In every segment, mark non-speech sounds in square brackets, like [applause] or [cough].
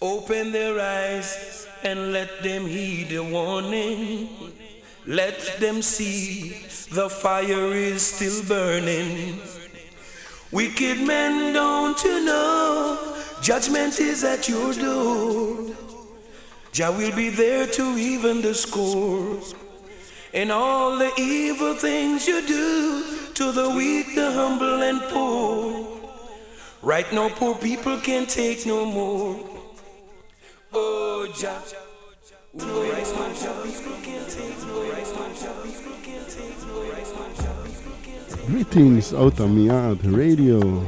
Open their eyes and let them heed the warning. Let them see the fire is still burning. Wicked men, don't you know? Judgment is at your door. Jah will be there to even the score. And all the evil things you do to the weak, the humble, and poor. Right now, poor people can't take no more. Oh, Jah. Greetings Outta Mi Yard Radio.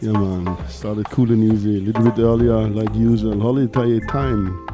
Yeah man, started cool and easy, a little bit earlier like usual, holiday time.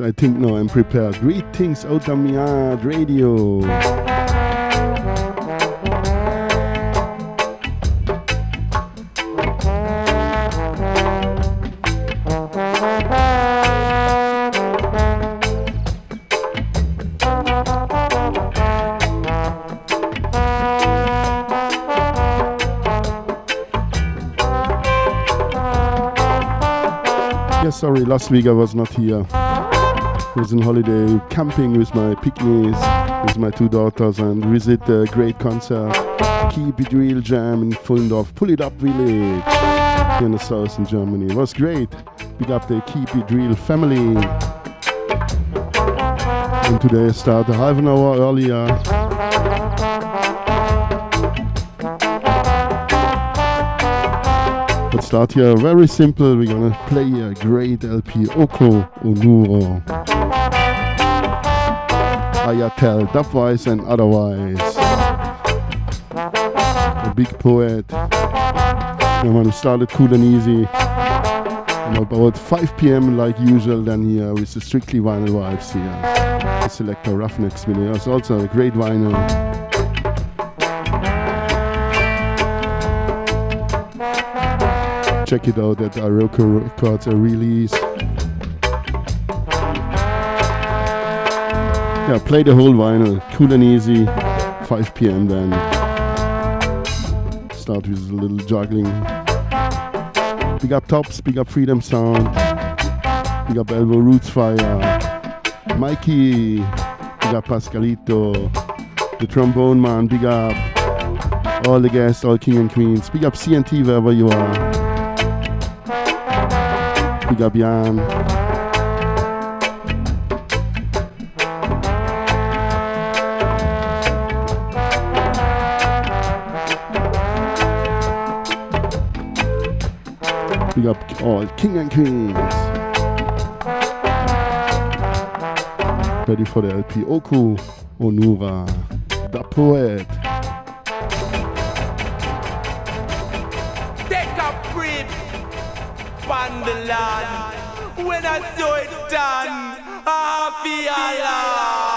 I think now I'm prepared. Greetings, Outta Mi Yard Radio. Yeah, sorry, last week I was not here was on holiday camping with my picnics, with my two daughters, and visit a great concert. Keep it real jam in Pfullendorf, Pull It Up Village here in the south in Germany. It was great. Big up the Keep It Real family. And today I start half an hour earlier. Let's start here very simple. We're gonna play a great LP Oku Onuora. Ayatel, Dubwise and otherwise. A big poet. And when we started cool and easy. About 5 p.m. like usual then here with the strictly vinyl vibes here. The selector Roughnecks video. It's also a great vinyl. check it out at Aroko Records a release. Yeah, play the whole vinyl, cool and easy. 5 p.m. then. Start with a little juggling. Big up Tops, big up Freedom Sound, big up Elbow Roots Fire, Mikey, big up Pascalito, the trombone man, big up all the guests, all king and queens, big up CNT wherever you are, big up Jan. All king and queens. Ready for the LP Oku Onura, the poet. Take a breath, Bandalan. When I saw it done, I feel.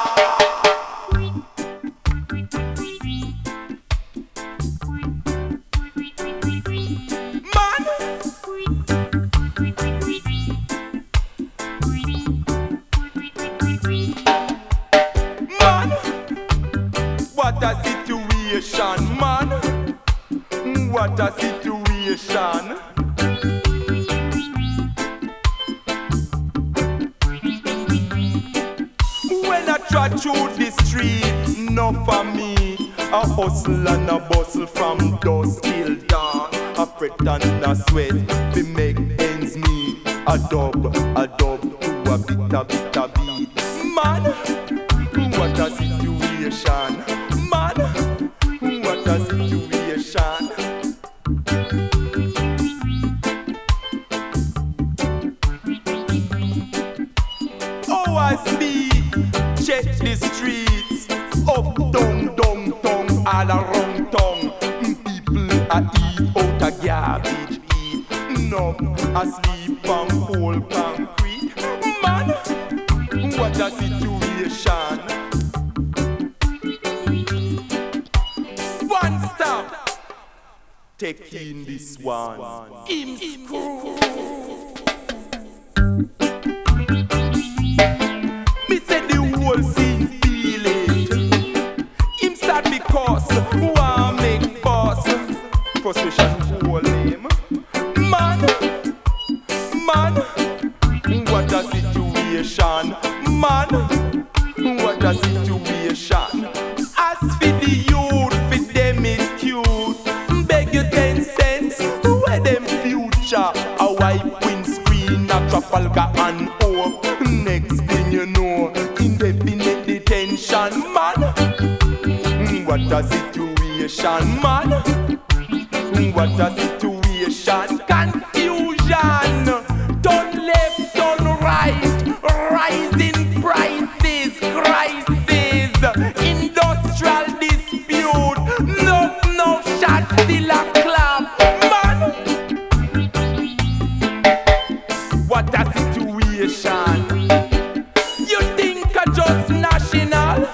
International.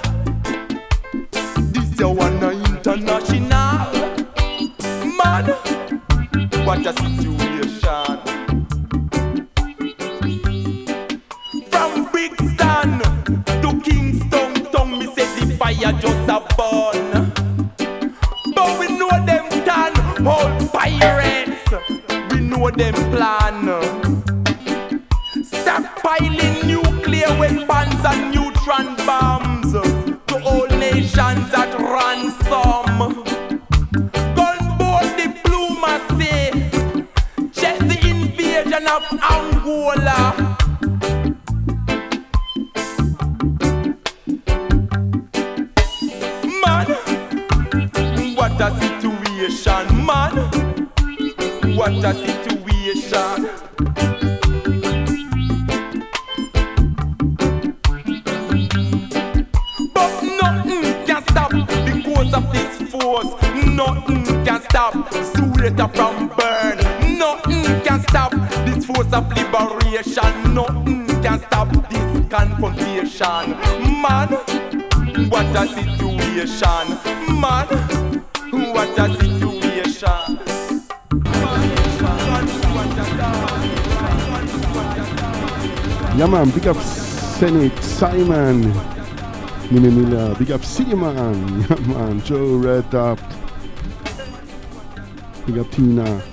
This your one international. Man, what a situation. Big up Senate Simon, Mimi Mila. Big up Seaman, [laughs] yeah man, Joe Red Up. Big up Tina.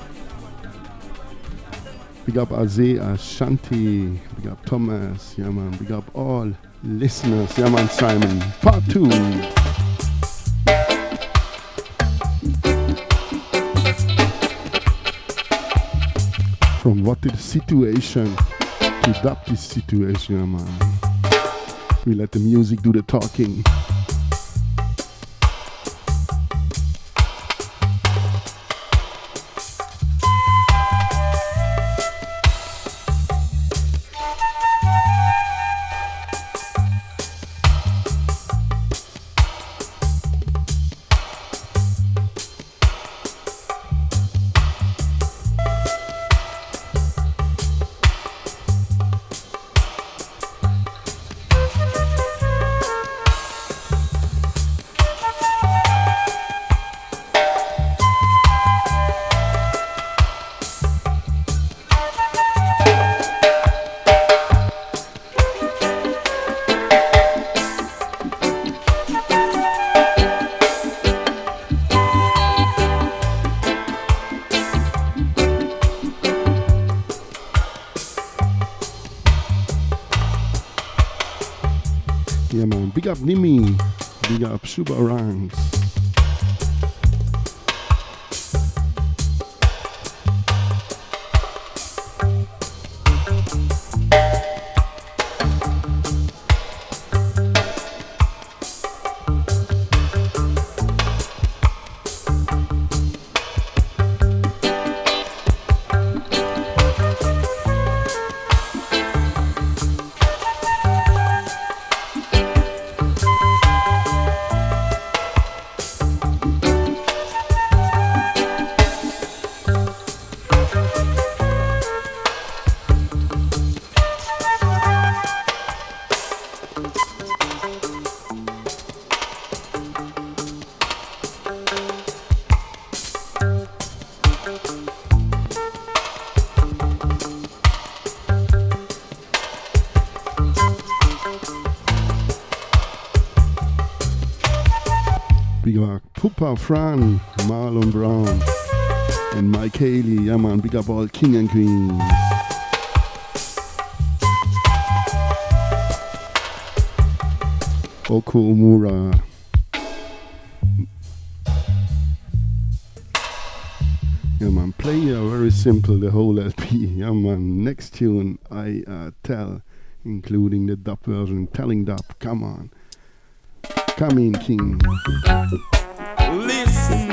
Big up Aze, Ashanti. Big up Thomas, yeah man. Big up all listeners, yeah man, Simon. Part 2. from what is the situation to adapt this situation, man. We let the music do the talking. Papa, Fran, Marlon Brown, and Mike Haley. Yeah, man, big up all king and Queen. Oku Onuora. Yeah, man, play uh, very simple, the whole LP. Yeah, man, next tune, I uh, tell, including the dub version, telling dub, come on. Come in, King see.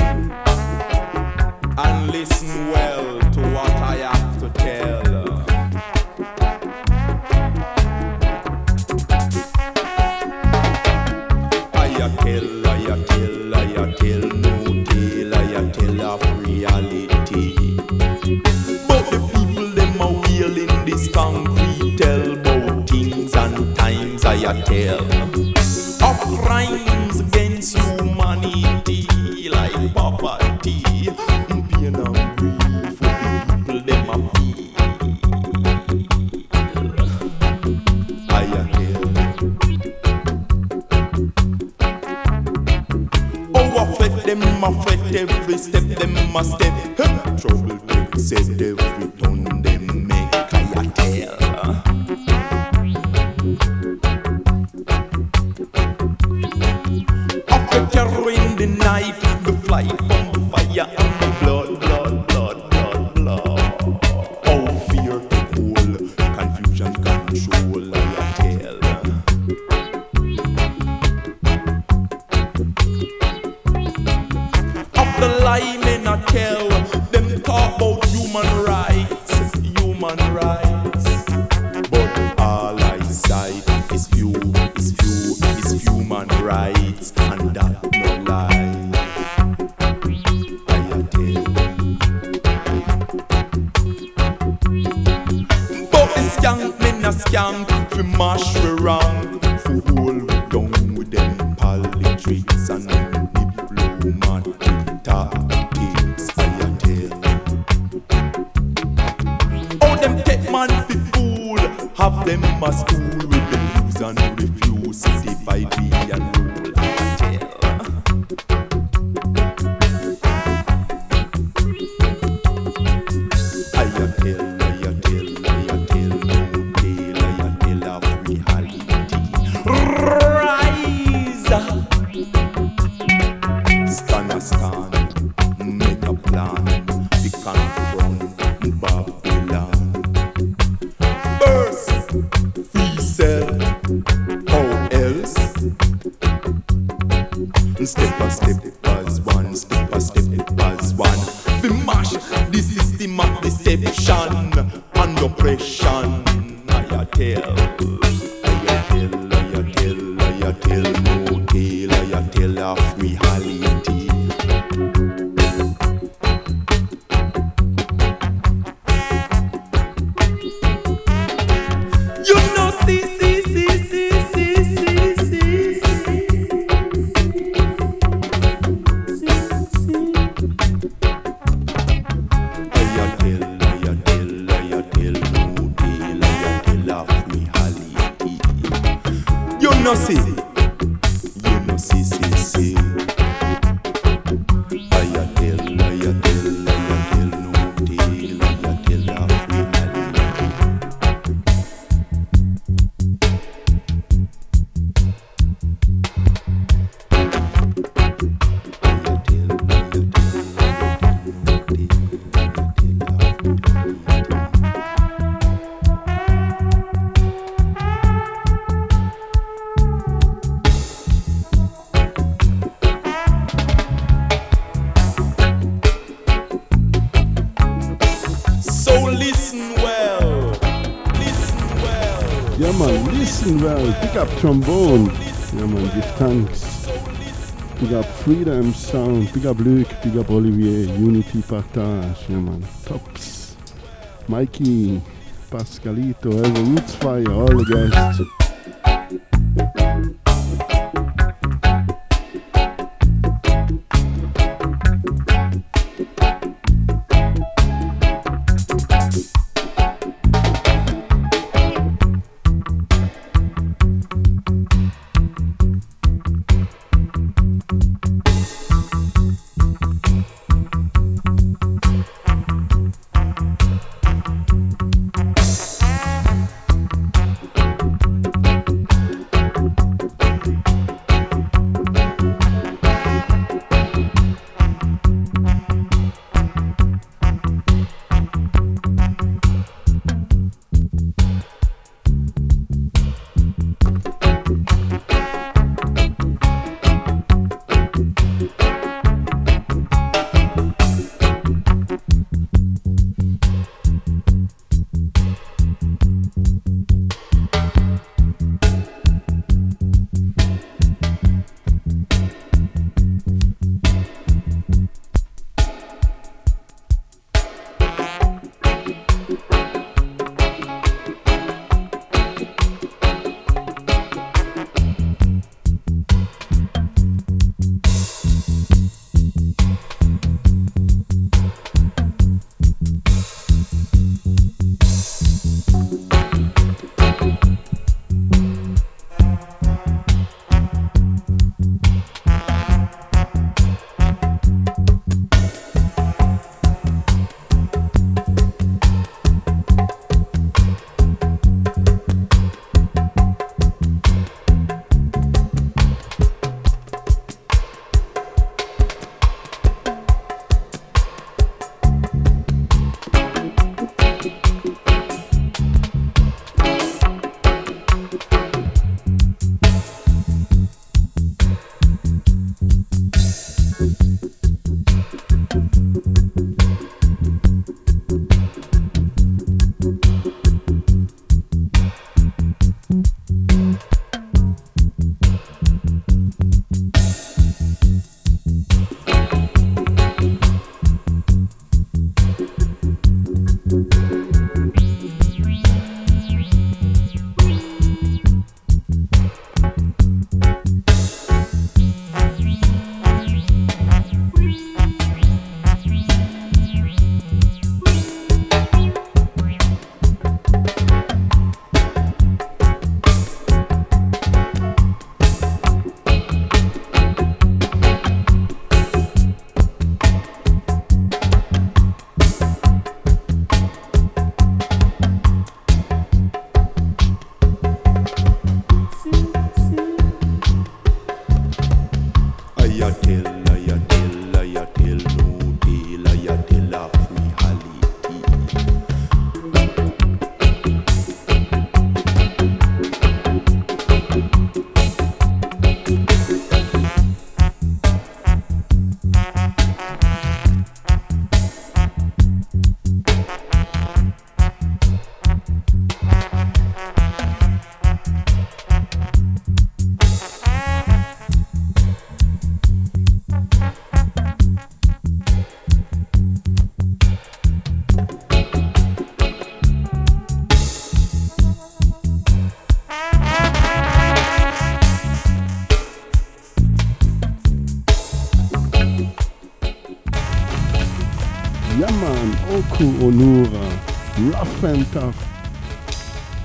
trombone. Ja man, give thanks. Big up Freedom Sound, big up Luke, big up Olivier, Unity Partage, ja man, Tops, Mikey, Pascalito, Ever Roots Fire, all the guys.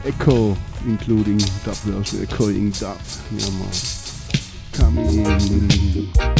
Echo, including dub version, echoing dub. Yeah, man. Coming.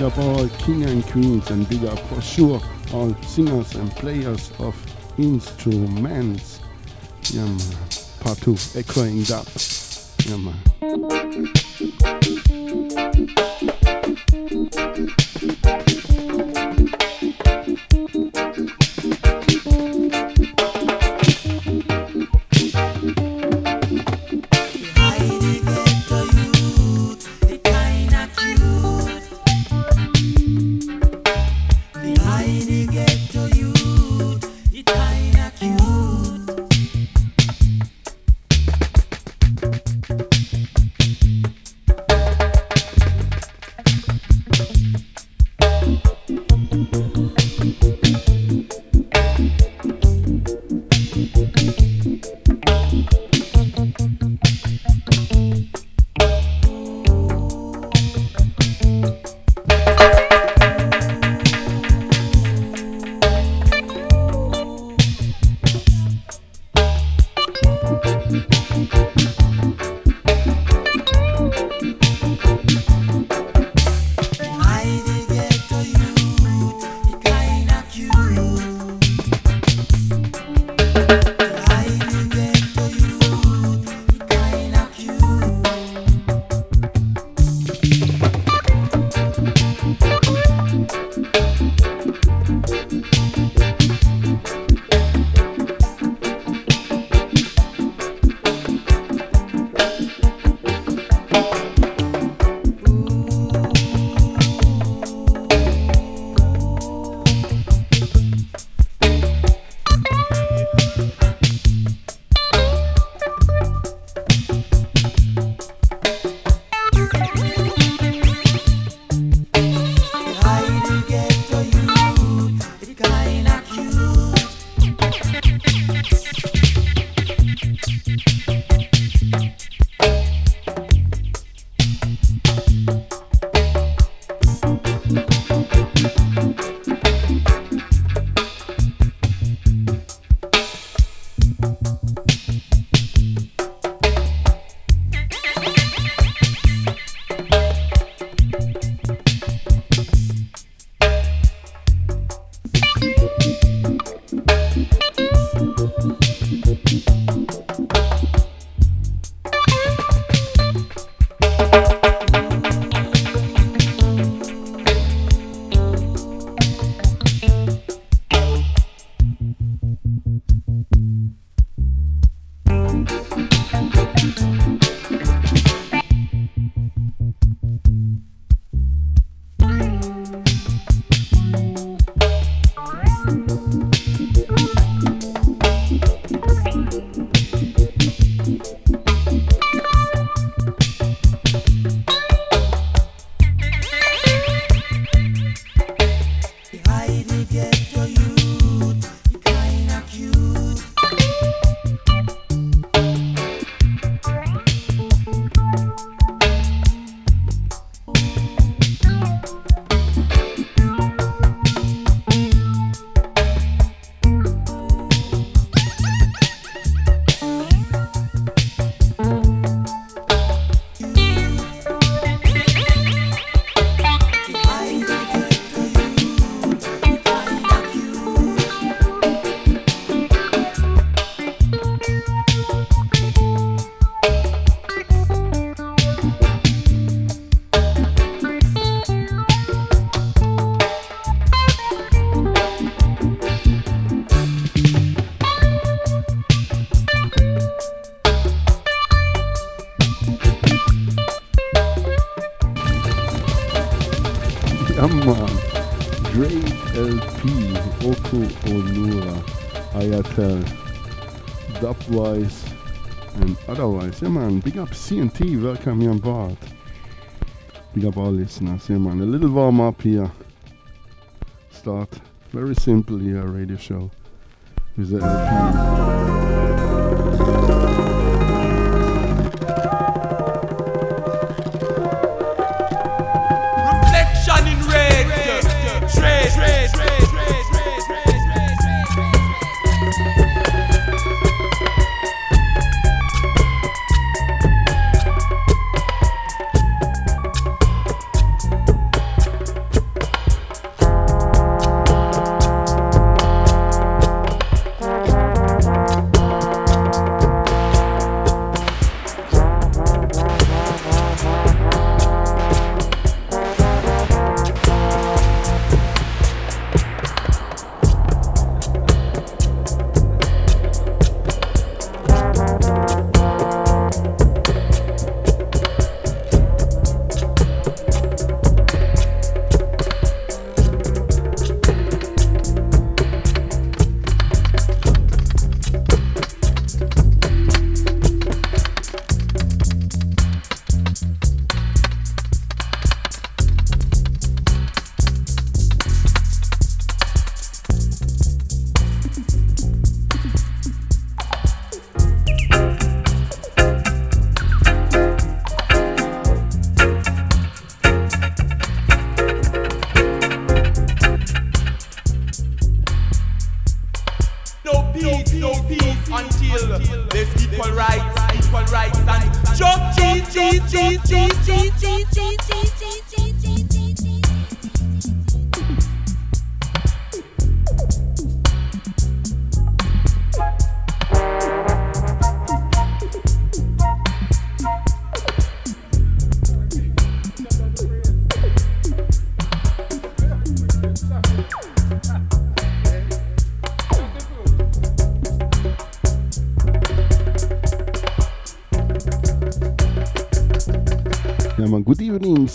Big up all king and queens, and big up for sure all singers and players of instruments. Yeah, man. Part 2, echoing that. Yeah, man. Uh, wise and otherwise. Yeah, man. Big up CNT. Welcome you on board. Big up all listeners. Yeah, man. A little warm up here. Start very simple here, radio show with the LP.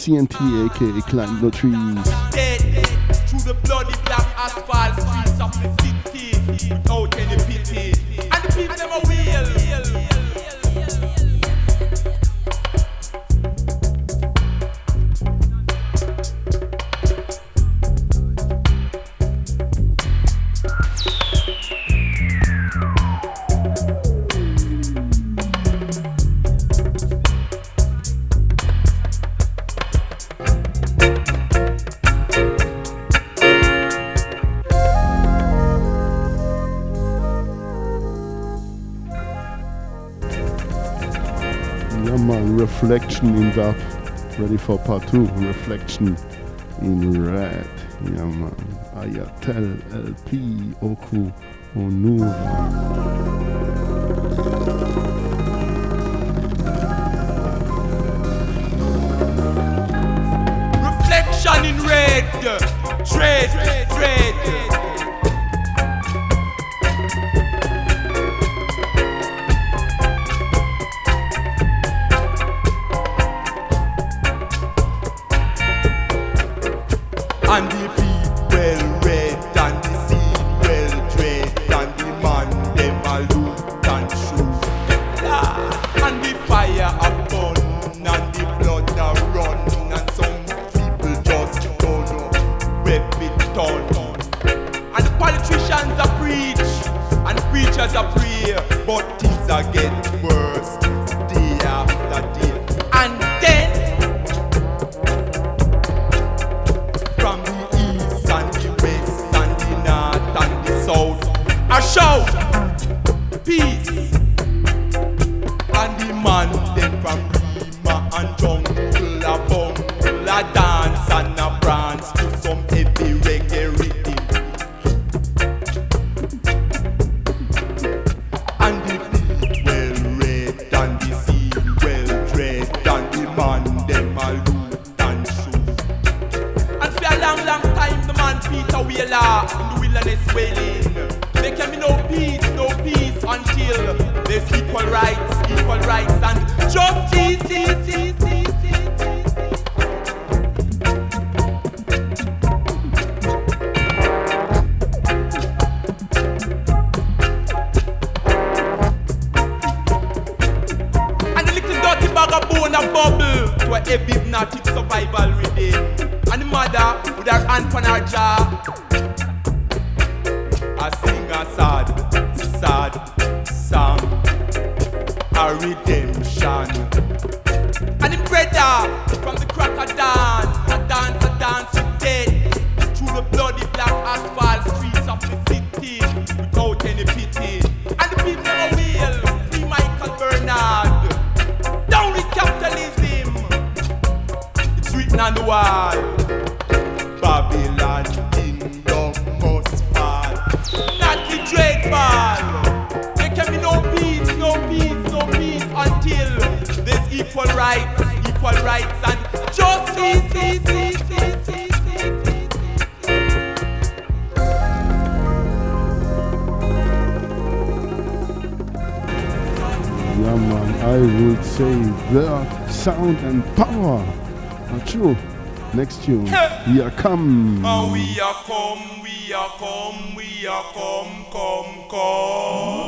CNT, aka Climb No Trees. Reflection in Dub. Ready for part two. Reflection in red. Yeah, man. I Ital LP Oku Onuora. Reflection in red. Dread, dread. Sound and power. Not true. Next tune. We are come. Oh, we are come, we are come, we are come, come, come.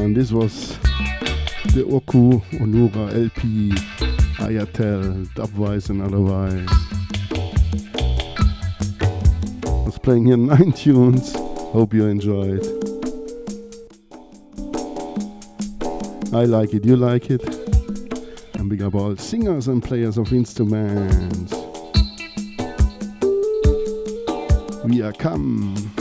Man, this was the Oku Onuora LP I Ital, Dubwise and otherwise. I was playing here [laughs] nine tunes. Hope you enjoyed. I like it, you like it. And big up all singers and players of instruments. We are come.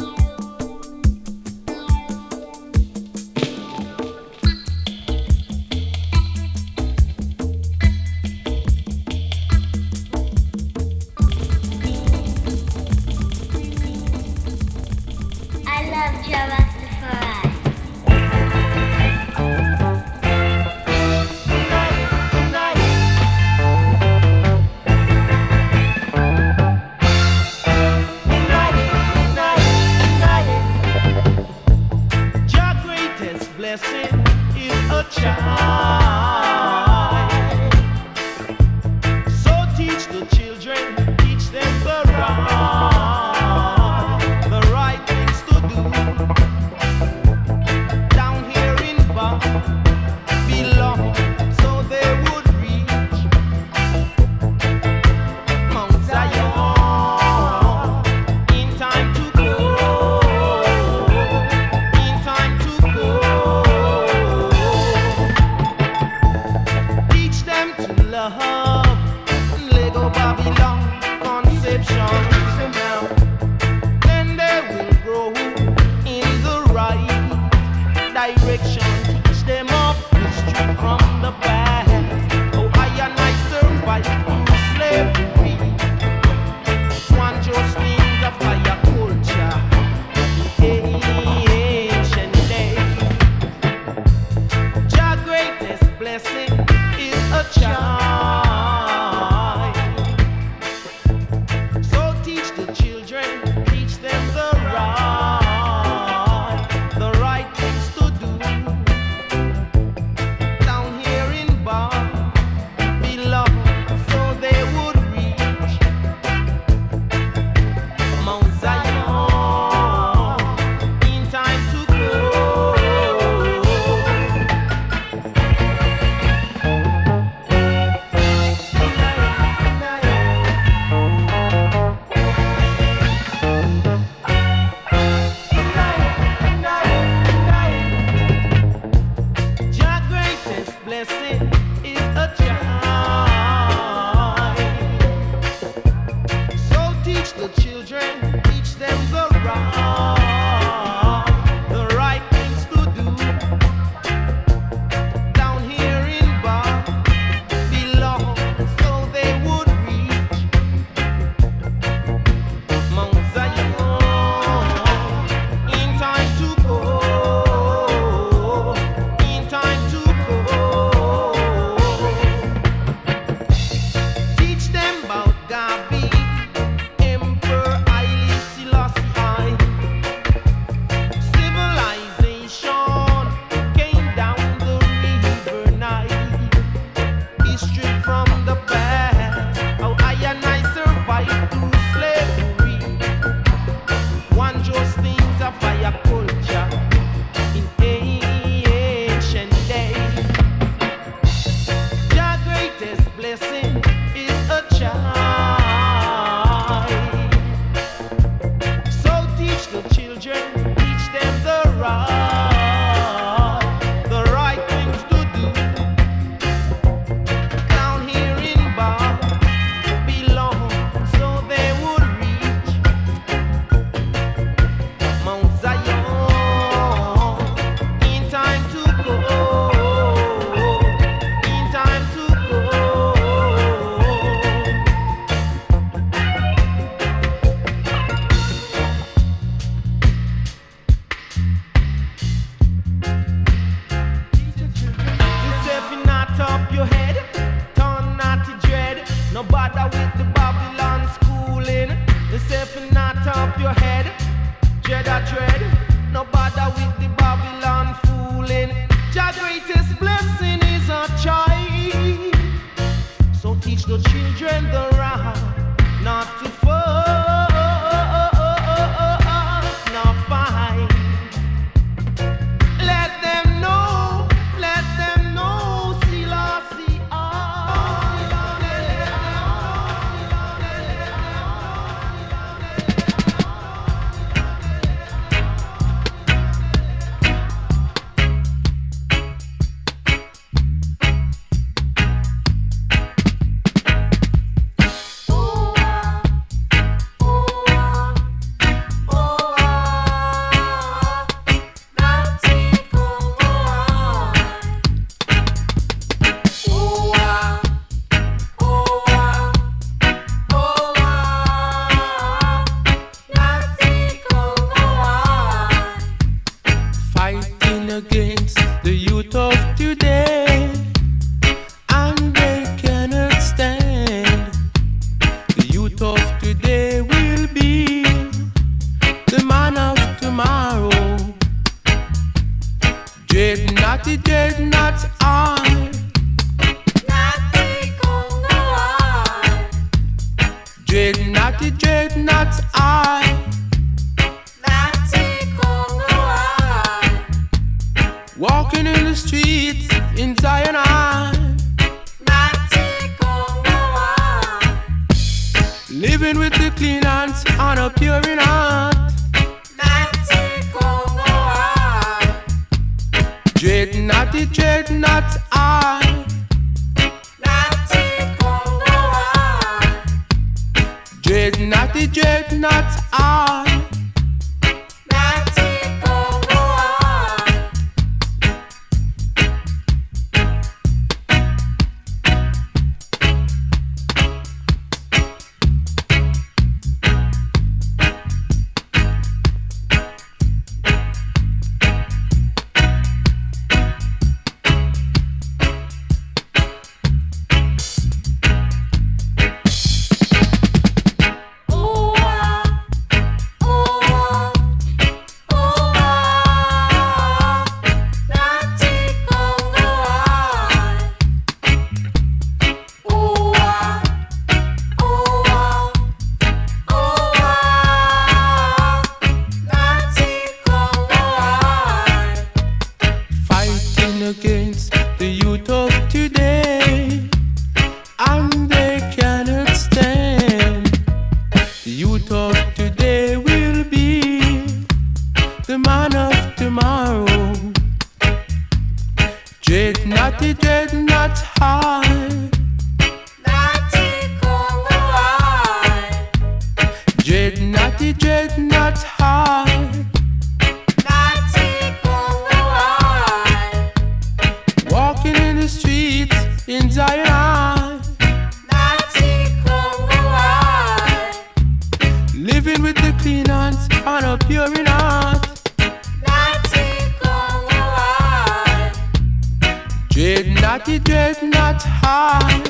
Not high.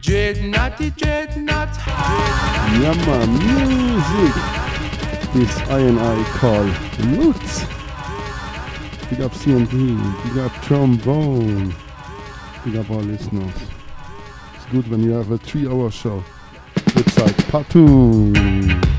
Dread not, dread not high. Yeah, music. This I and I call Roots. Big up CNT, big up trombone, big up all listeners. It's good when you have a three hour show. It's like Patu. And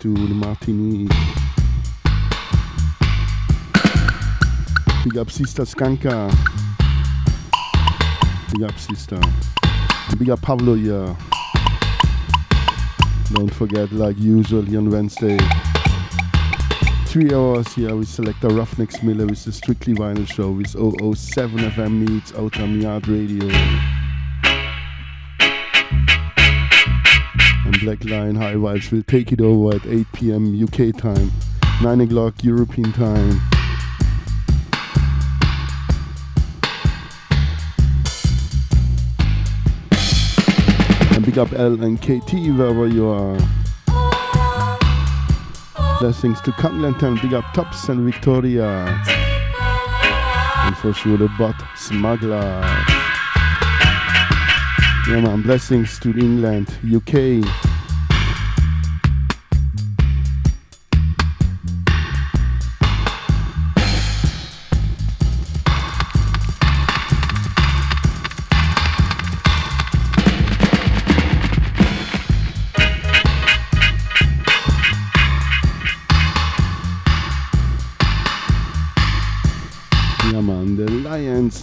to the Martinique. Big up Sister Skanka. Big up Sister. Big up Pablo, yeah. Don't forget, like usually on Wednesday, three hours here we select a Ruffneck Smille with the Strictly Vinyl Show with 007 FM meets Outer Yard Radio. Black Lion High Vibes will take it over at 8 p.m. UK time, 9 o'clock European time. And big up L and KT wherever you are. Blessings to Congleton, big up Tops and Victoria. And for sure the bot smuggler. Yeah man, blessings to England, UK.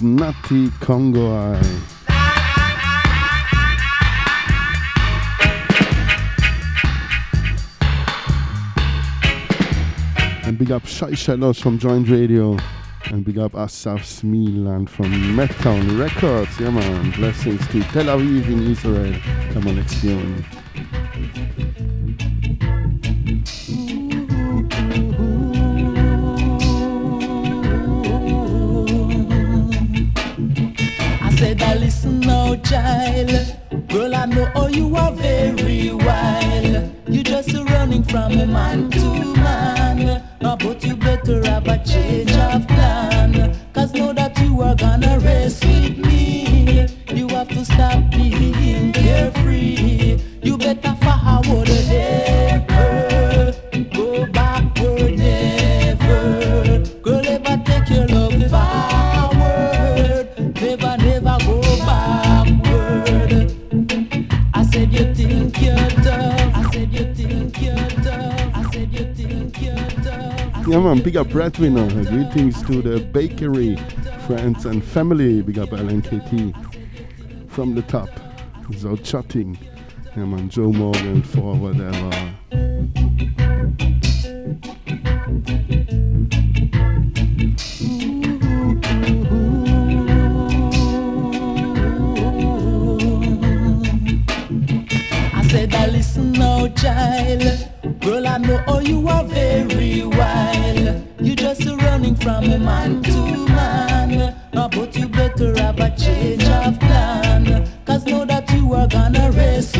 Nati Congo And big up Shai Shalos from Joint Radio. And big up Asaf Smilan from Mettown Records. Yeah man, blessings to Tel Aviv in Israel. Come on, experience. Child. Girl, I know oh, you are very wild. You just running from man to man. Uh, but you better have a change of plan. Cause know that you are gonna race with me. You have to stop being carefree. You better forward Yeah, man, big up Breadwinner. Greetings to the bakery, friends and family. Big up LNKT from the top. So chatting. Yeah, man, Joe Morgan for whatever. I said, I listen now, child. Girl, I know oh, you are very wild. You just running from man to man. But you better have a change of plan. Cause know that you are gonna race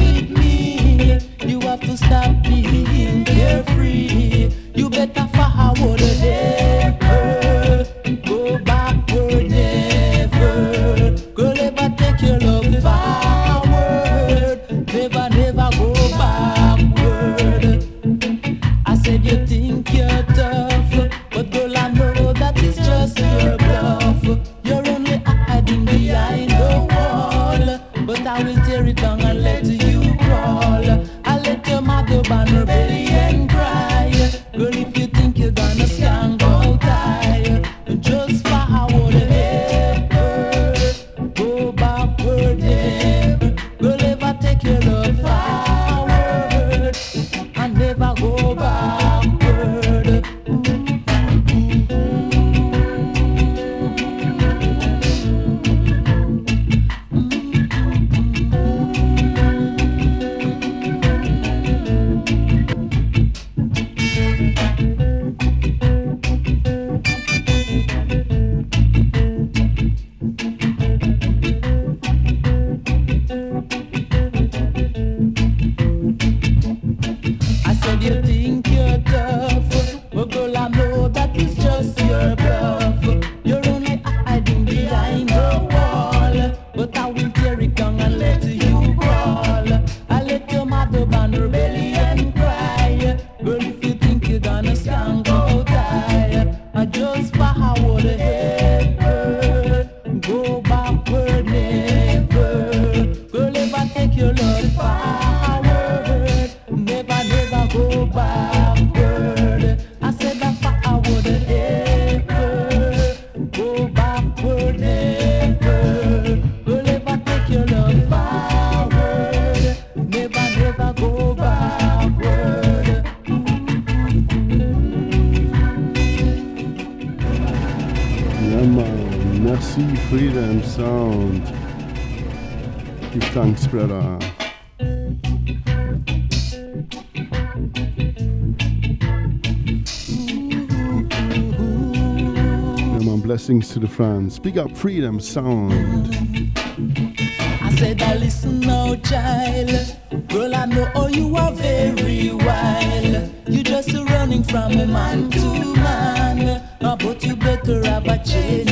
Freedom Sound. Giftang Spreader. Come on, blessings to the fans. Big up Freedom Sound. I said, I listen now, child. Girl, I know oh, you are very wild. You just running from a man to man. Oh, but you better have a change.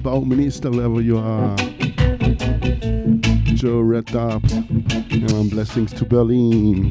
About minister level, you are. Joe Red And blessings to Berlin.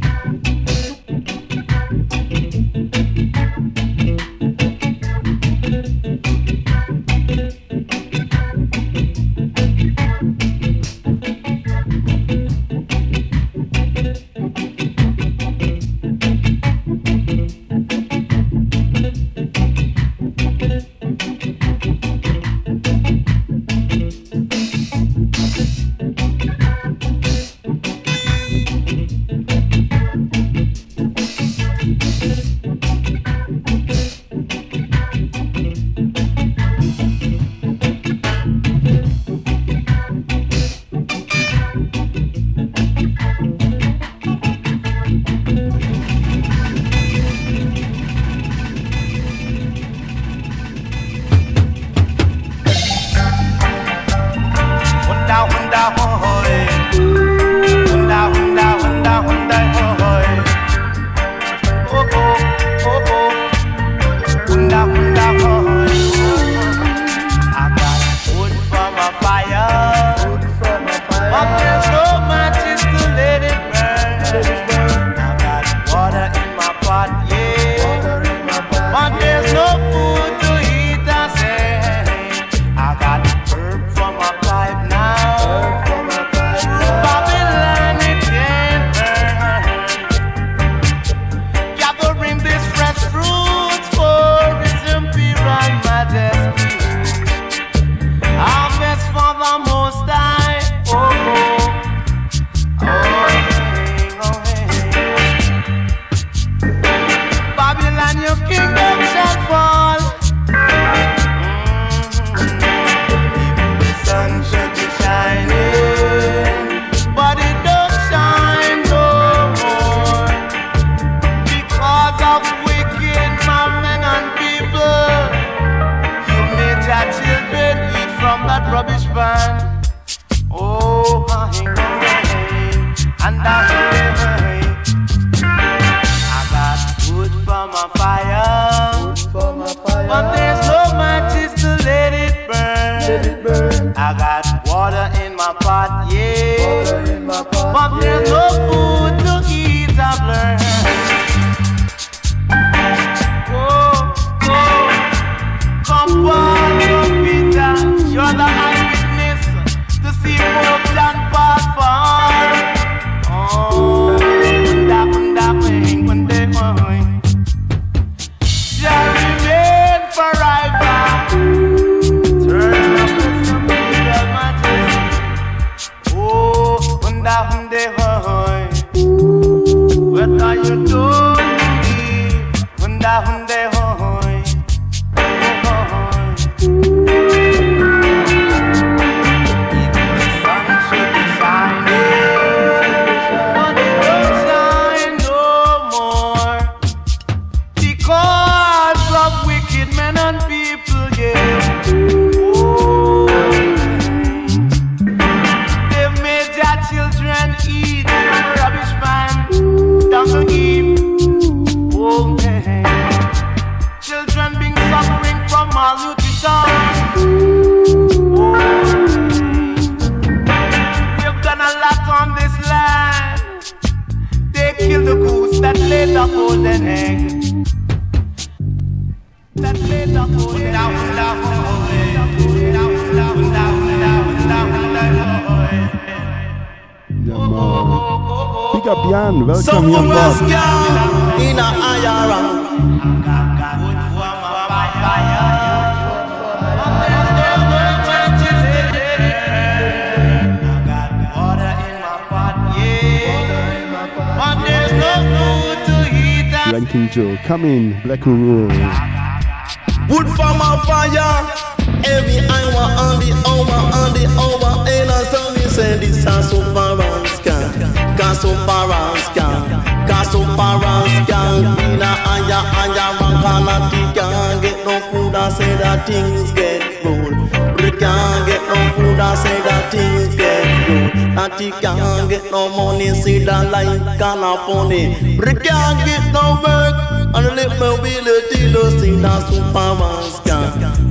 no money, see the light kinda funny. I can't get no work, and let me wheel a dealer, see the super rascal,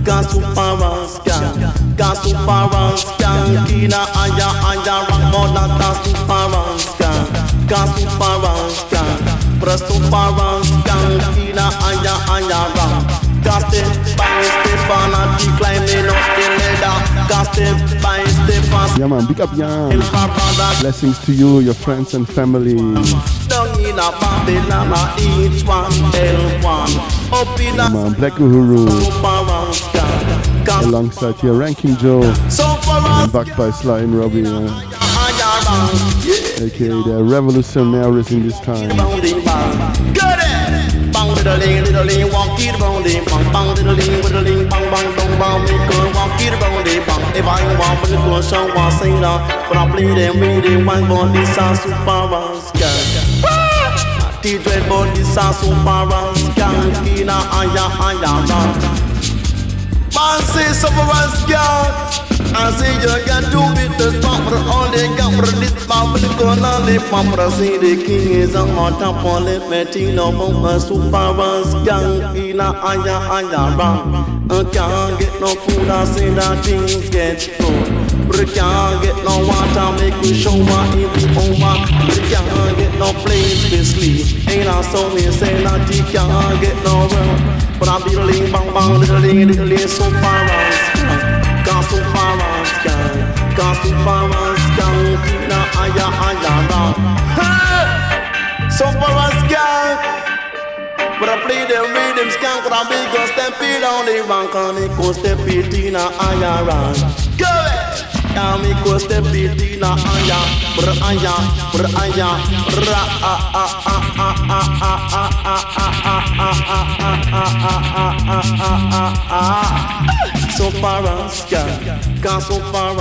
got super rascal, got super rascal, kina aya aya, ramona, got super rascal, got super rascal, press super rascal, kina aya aya, ramona. By Stefan, and he climbing up the ladder. By Stefan. Yeah, man, big up, yeah. Blessings to you, your friends and family. Down in a Babylon, each one tell one. Up in man, Black Uhuru. Alongside here, Ranking Joe. And backed by Sly and Robbie. Yeah. AKA the revolutionaries in this time. Bang diddling, diddling, walk it bang the diddling, diddling, bang bang dong bang, me girl walk it bang the bang. If I want to go show one sing now, but I play them with them one born this a super scan. DJ born this a super scan, kina aya aya man. Man say super I say you got to beat the power, all the government power. Go on and pump the city, some water for the petty lovers. Super was gang, he nah aya aya អាស៊ីយកាទូវិទសំប្រអលេកំប្រឌិតបាមិនគណាលេបំរស៊ីរេគីងេសងអតពលេមេទីណោបំសុបាវស្កាំងអ៊ីណាអាយ៉ាអាយ៉ាបាអកាងេណូពូដាសេដាទីងស្កេតតូ Can't get no food, I say the things get cold. Can't get no water, make me show my the over. Can't get no place to sleep. Ain't I so me say that you can't get no room. But I be the ling bang bang, little ling, little ling, so far around gospel farmers girl, gospel farmers aya aya na. Some but I play them rhythms can't grab because they feel on the rank and it goes they feel tina aya ran. Go it. Kami ko step it, Tina aya, br aya, br aya, ra a a a a a a a a a a a a a so far so far so far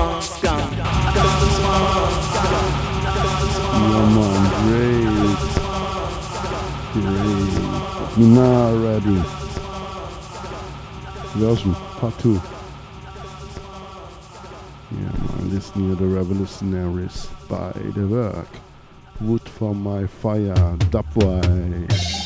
great, great. You're not ready. Version part two. Yeah, man, this near the revolutionaries by the work. Wood for my fire, Dapway.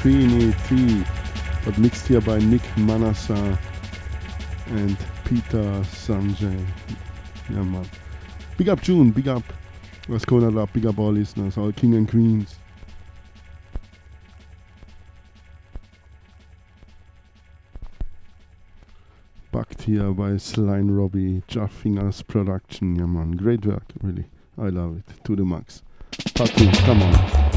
Trinity, but mixed here by Nick Manasa and Peter Sanjay. Yeah, man. Big up June, big up What's going on, big up all listeners, all king and queens. Bucked here by Sly and Robbie, Jaffingers Production. Yeah, man. Great work, really. I love it. To the max. Part come on.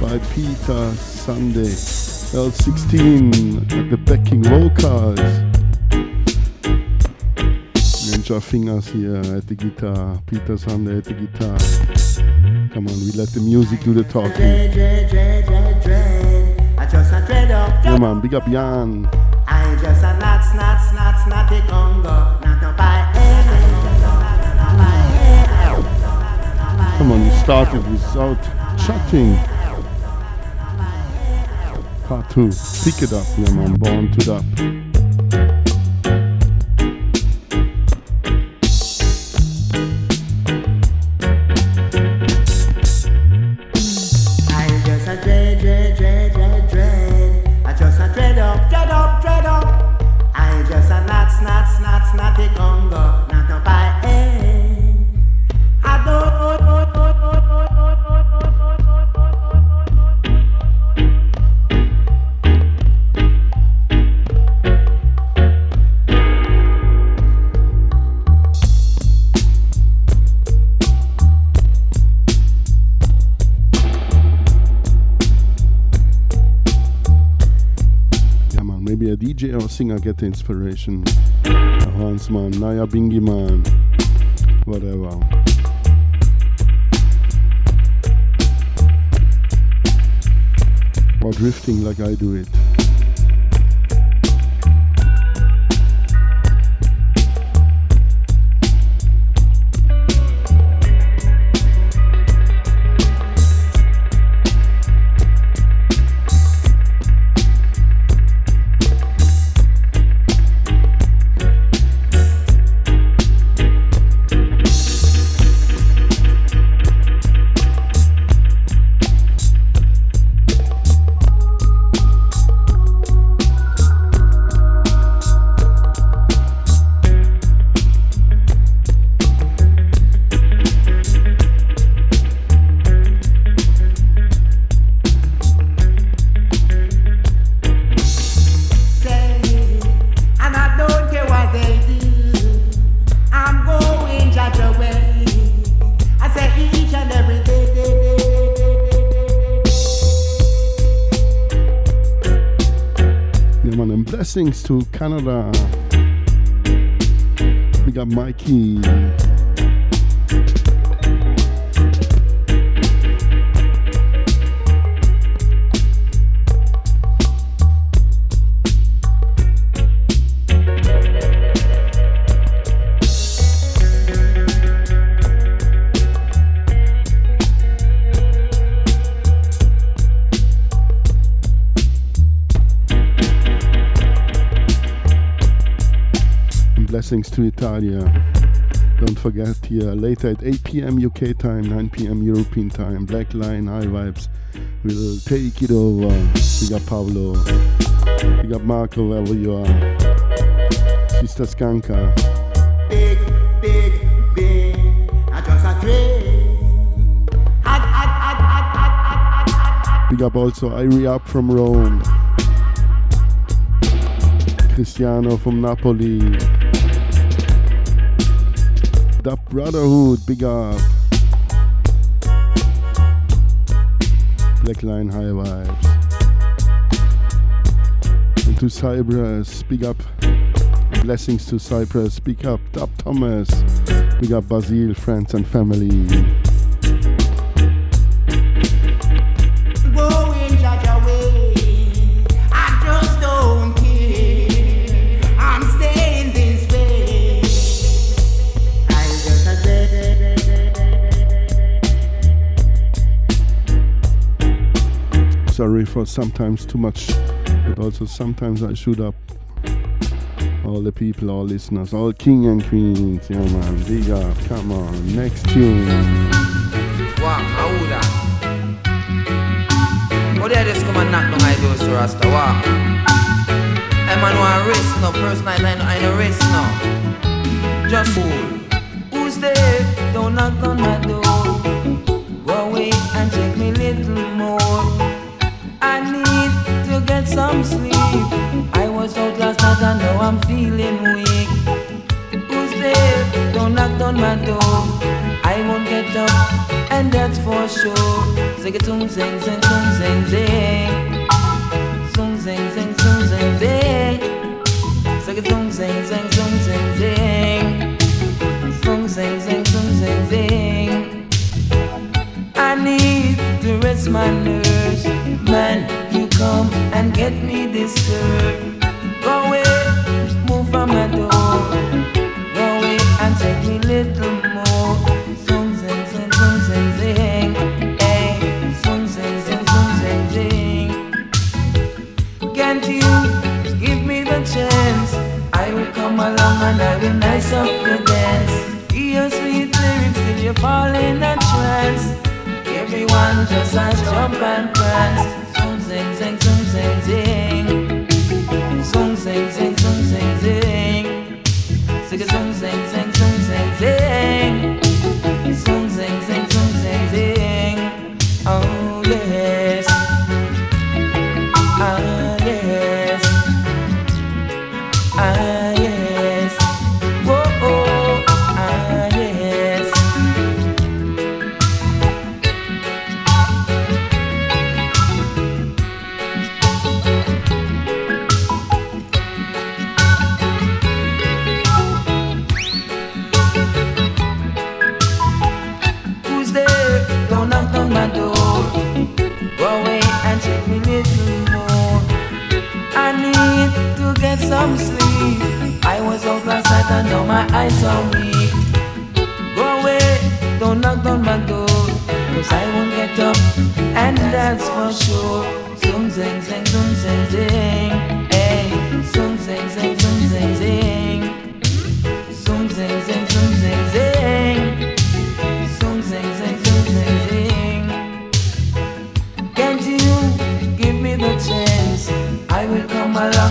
By Peter Sunday. L16 at the backing vocals. Ninja Fingers here at the guitar, Peter Sunday at the guitar. Come on, we let the music do the talking. Yeah man, big up Jan. I just a nuts, nutty Congo, not a by Come on, you started without chatting. Part two, pick it up, yeah man, born to that. Singer get the inspiration. Hans man, Naya Bingy man, whatever. Or drifting like I do it. Blessings to Canada. We got Mikey. Blessings to Italia. Don't forget here later at 8 p.m. UK time, 9 p.m. European time. Black Line High Vibes We will take it over. We got Pablo. We got Marco wherever you are. Sister Skanka. Big, big, big. I just a dream. Big up also Irie up from Rome. Cristiano from Napoli. The Brotherhood, big up. Black Line High Vibes. And to Cyprus, big up. Blessings to Cyprus, big up. Dub Thomas, big up Basil, friends and family. For sometimes too much, but also sometimes I shoot up all the people, all listeners, all king and queens. Yeah, man, big up. Come on, next tune. Oh, no. First night I know I no. Just fool. Who's there? Don't knock on my door. Go away and take me little more. Some sleep. I was out last night and now I'm feeling weak. Who's there? Don't knock on my door, I won't get up, and that's for sure. Zing it, zing, zing, zing, zing, zing. Zing, zing, zing, zing, zing, zing. Zing it, zing, zing, zing, zing, zing, zing. Zing, zing, zing, zing, zing, zing. I need to rest my nerves. Man, come and get me disturbed. Go away, move from my door. Go away and take me little more. Zing, zing, zing, zing, zing, zing. Hey, zing, zing, zing, zing, zing, zing. Can't you give me the chance? I will come along and I will nice up your dance. Hear sweet lyrics till you fall in a trance. Everyone just a jump and prance.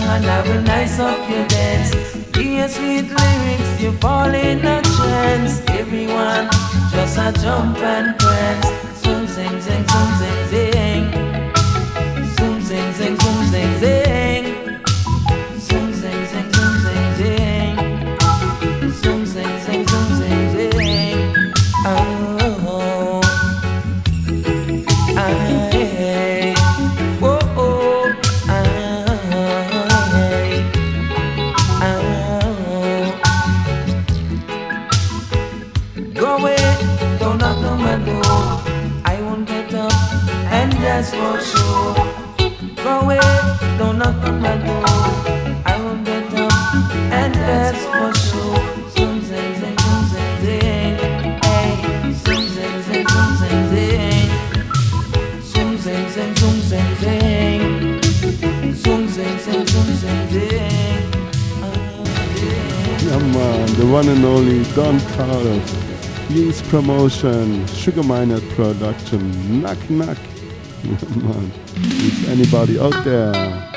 And I will nice up your dance. Dear sweet lyrics, you fall in a trance. Everyone just a jump and prance. Zoom, zing, zing, zoom, zing, zing. Zoom, zing, zing, zoom, zing, zing. Knock on my door. I won't get up, and that's for sure. Zoom, zing. Hey. Oh, man, the one and only Don Carlos, Youth Promotion, Sugar Minott Production, Knock Knock. Man, is anybody out there?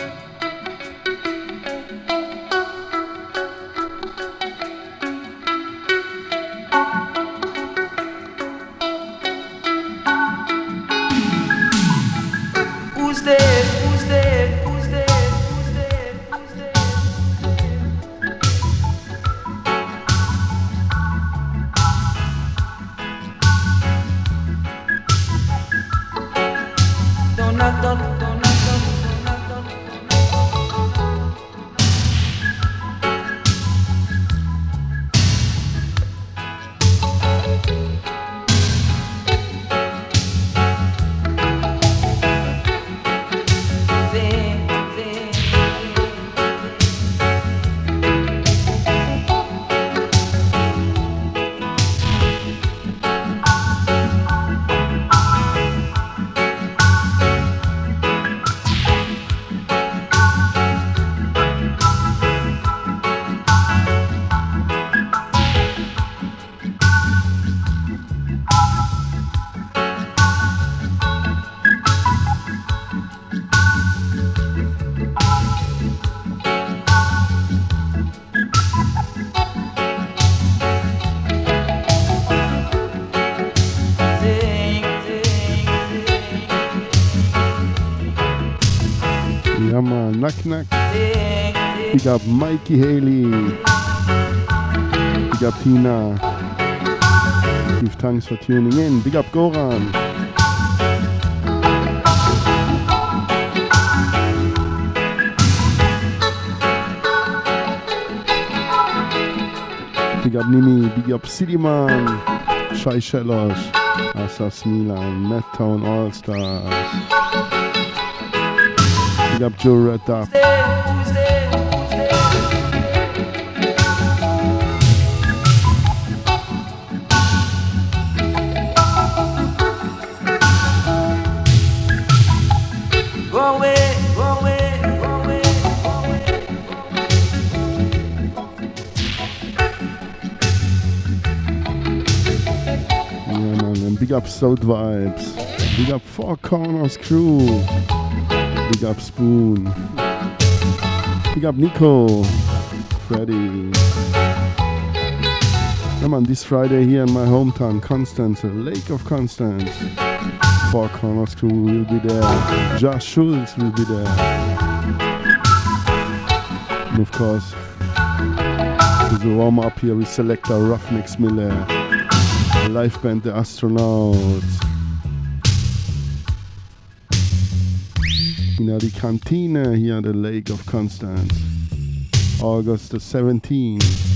Mikey Haley. Big up Tina. Massive thanks for tuning in. Big up Goran. Big up Nimi, big up City Man, Shai Shelosh, Asas Milan, Madtown All Stars. Big up Joe Red Big up South Vibes. Big up Four Corners Crew. Big up Spoon. Big up Nico. Freddy. Yeah on this Friday here in my hometown, Constance, Lake of Constance. Four Corners Crew will be there. Josh Schultz will be there. And of course, there's a warm up here with selector Ruffneck Smille live band The Astronauts. In die Kantine here an the Lake of Constance. August the 17th.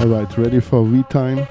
Alright, ready for V time?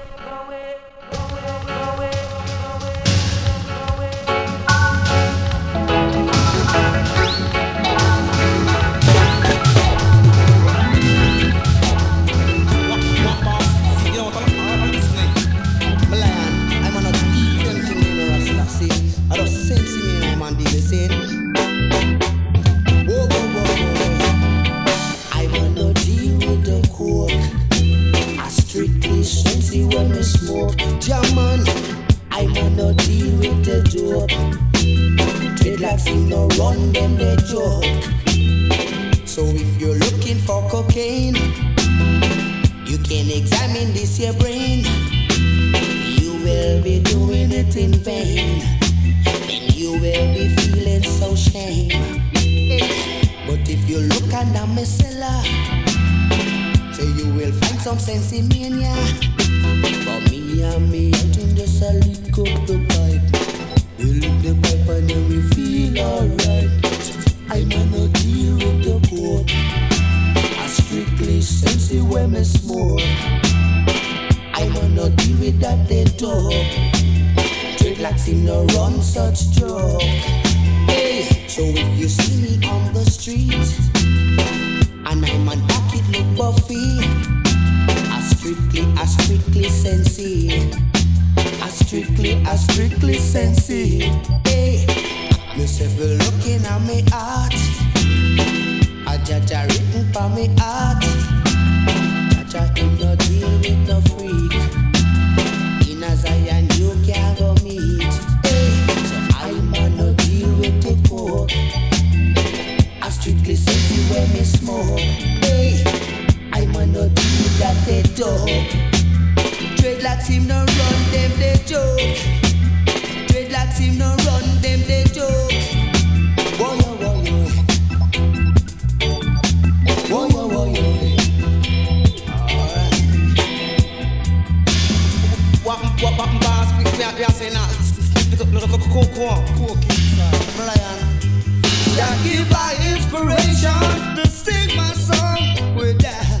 You give me inspiration to sing my song with that.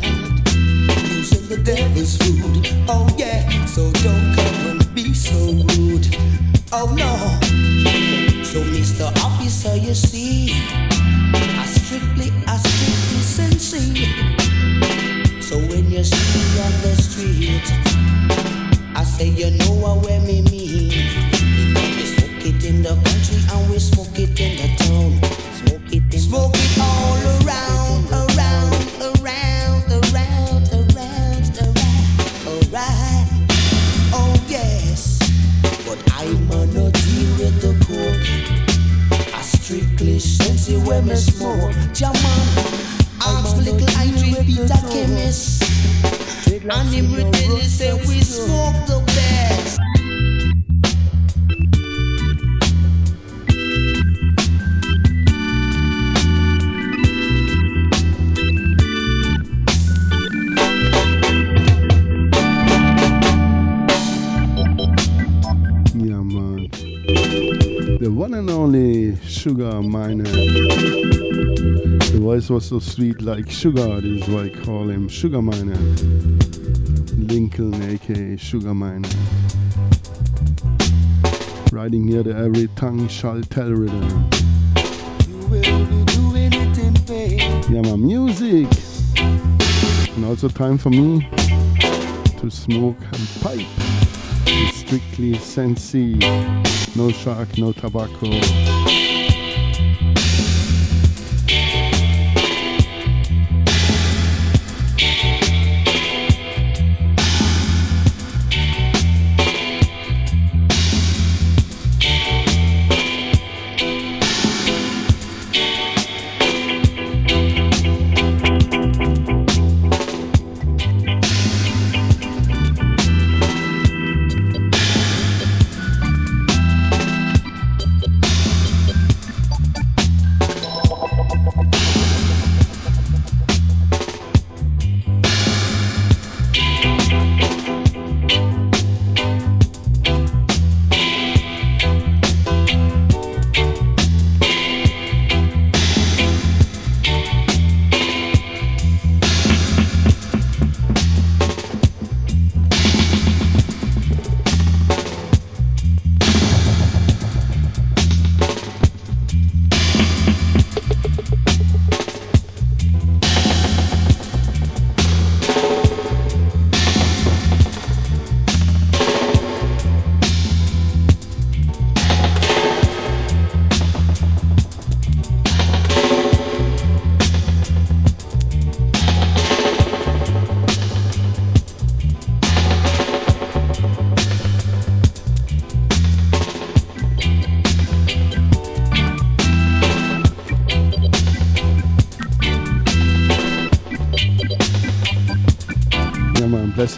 Music the devil's food, oh yeah. So don't come and be so rude, oh no. So Mr. Officer, you see. you know The was so sweet, like sugar. This is why I call him Sugar Minott. Eh? Lincoln, aka Sugar Minott. Riding here the every tongue shall tell rhythm. Yeah, my music. And also time for me to smoke and pipe. It's strictly Sensi. No shark, no tobacco.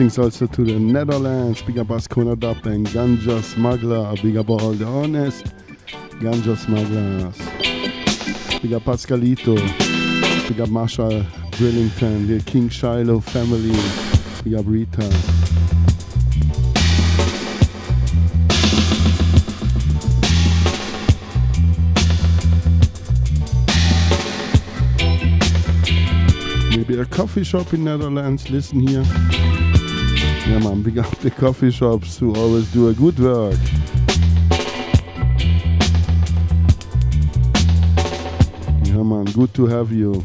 Blessings also to the Netherlands. Big up Ascona Dub and Ganja Smuggler. Big up all the honest Ganja Smugglers. Big up Pascalito. Big up Marshall Brillington. The King Shiloh family. Big up Rita. Maybe a coffee shop in Netherlands. Listen here. Yeah, man. Big up the coffee shops who always do a good work. Yeah, man. Good to have you.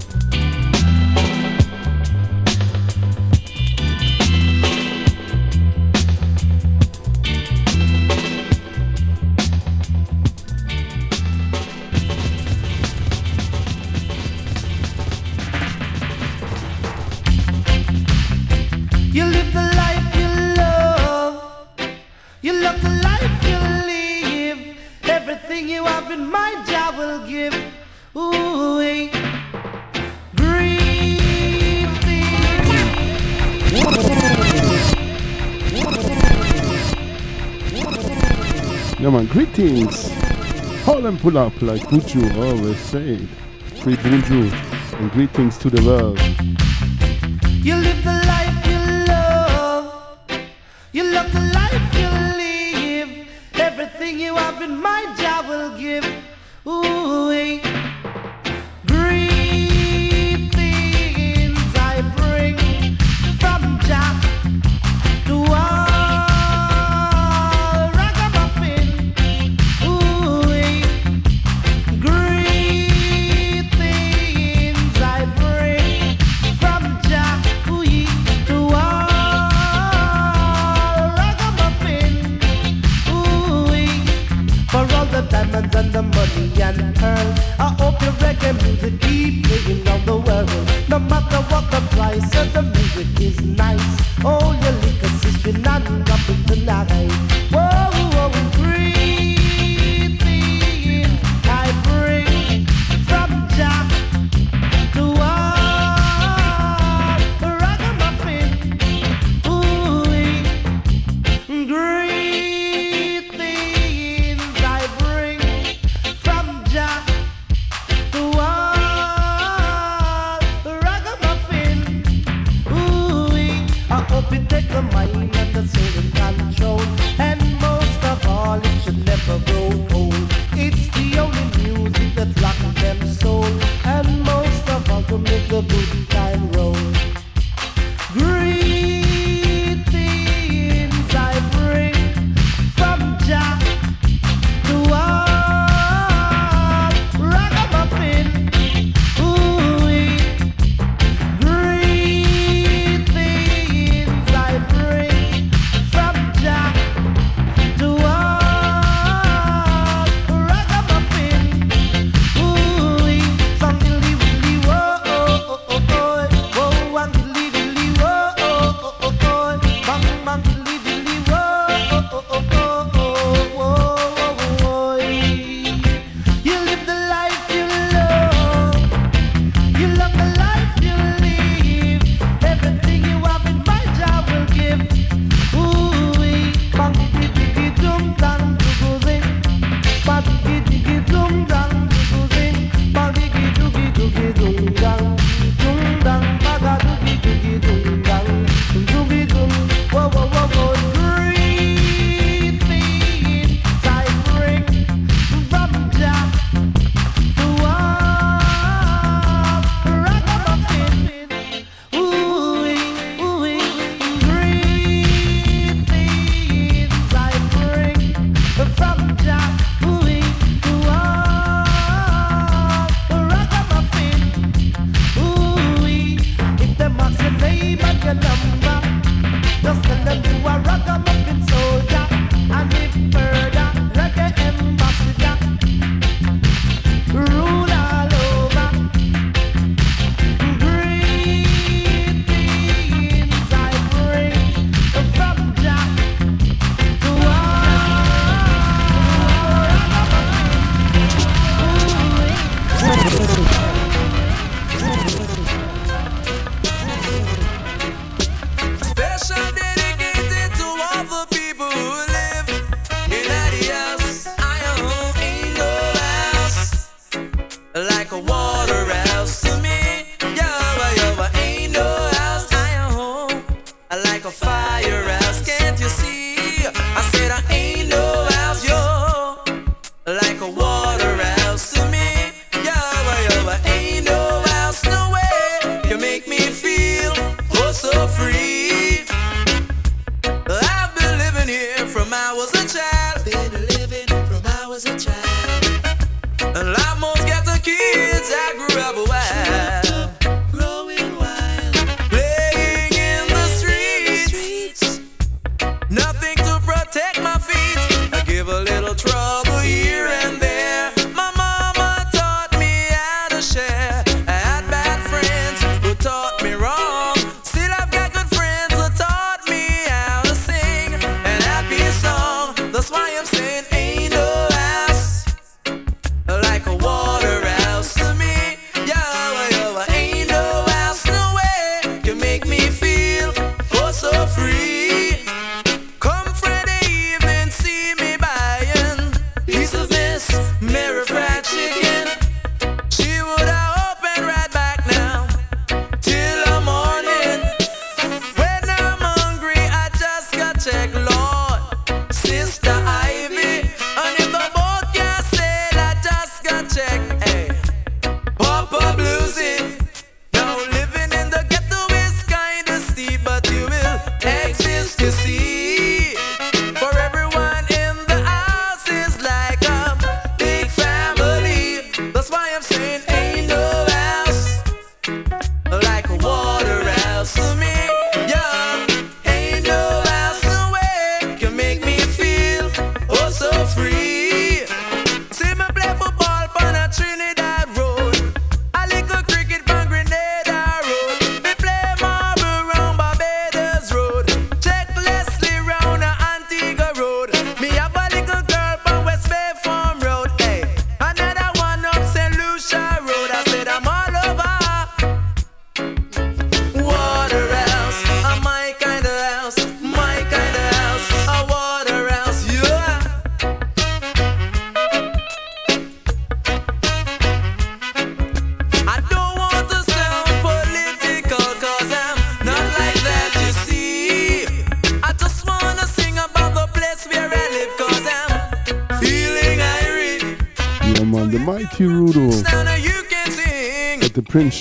Pull up like Buju always said. Free Buju. And greetings to the world.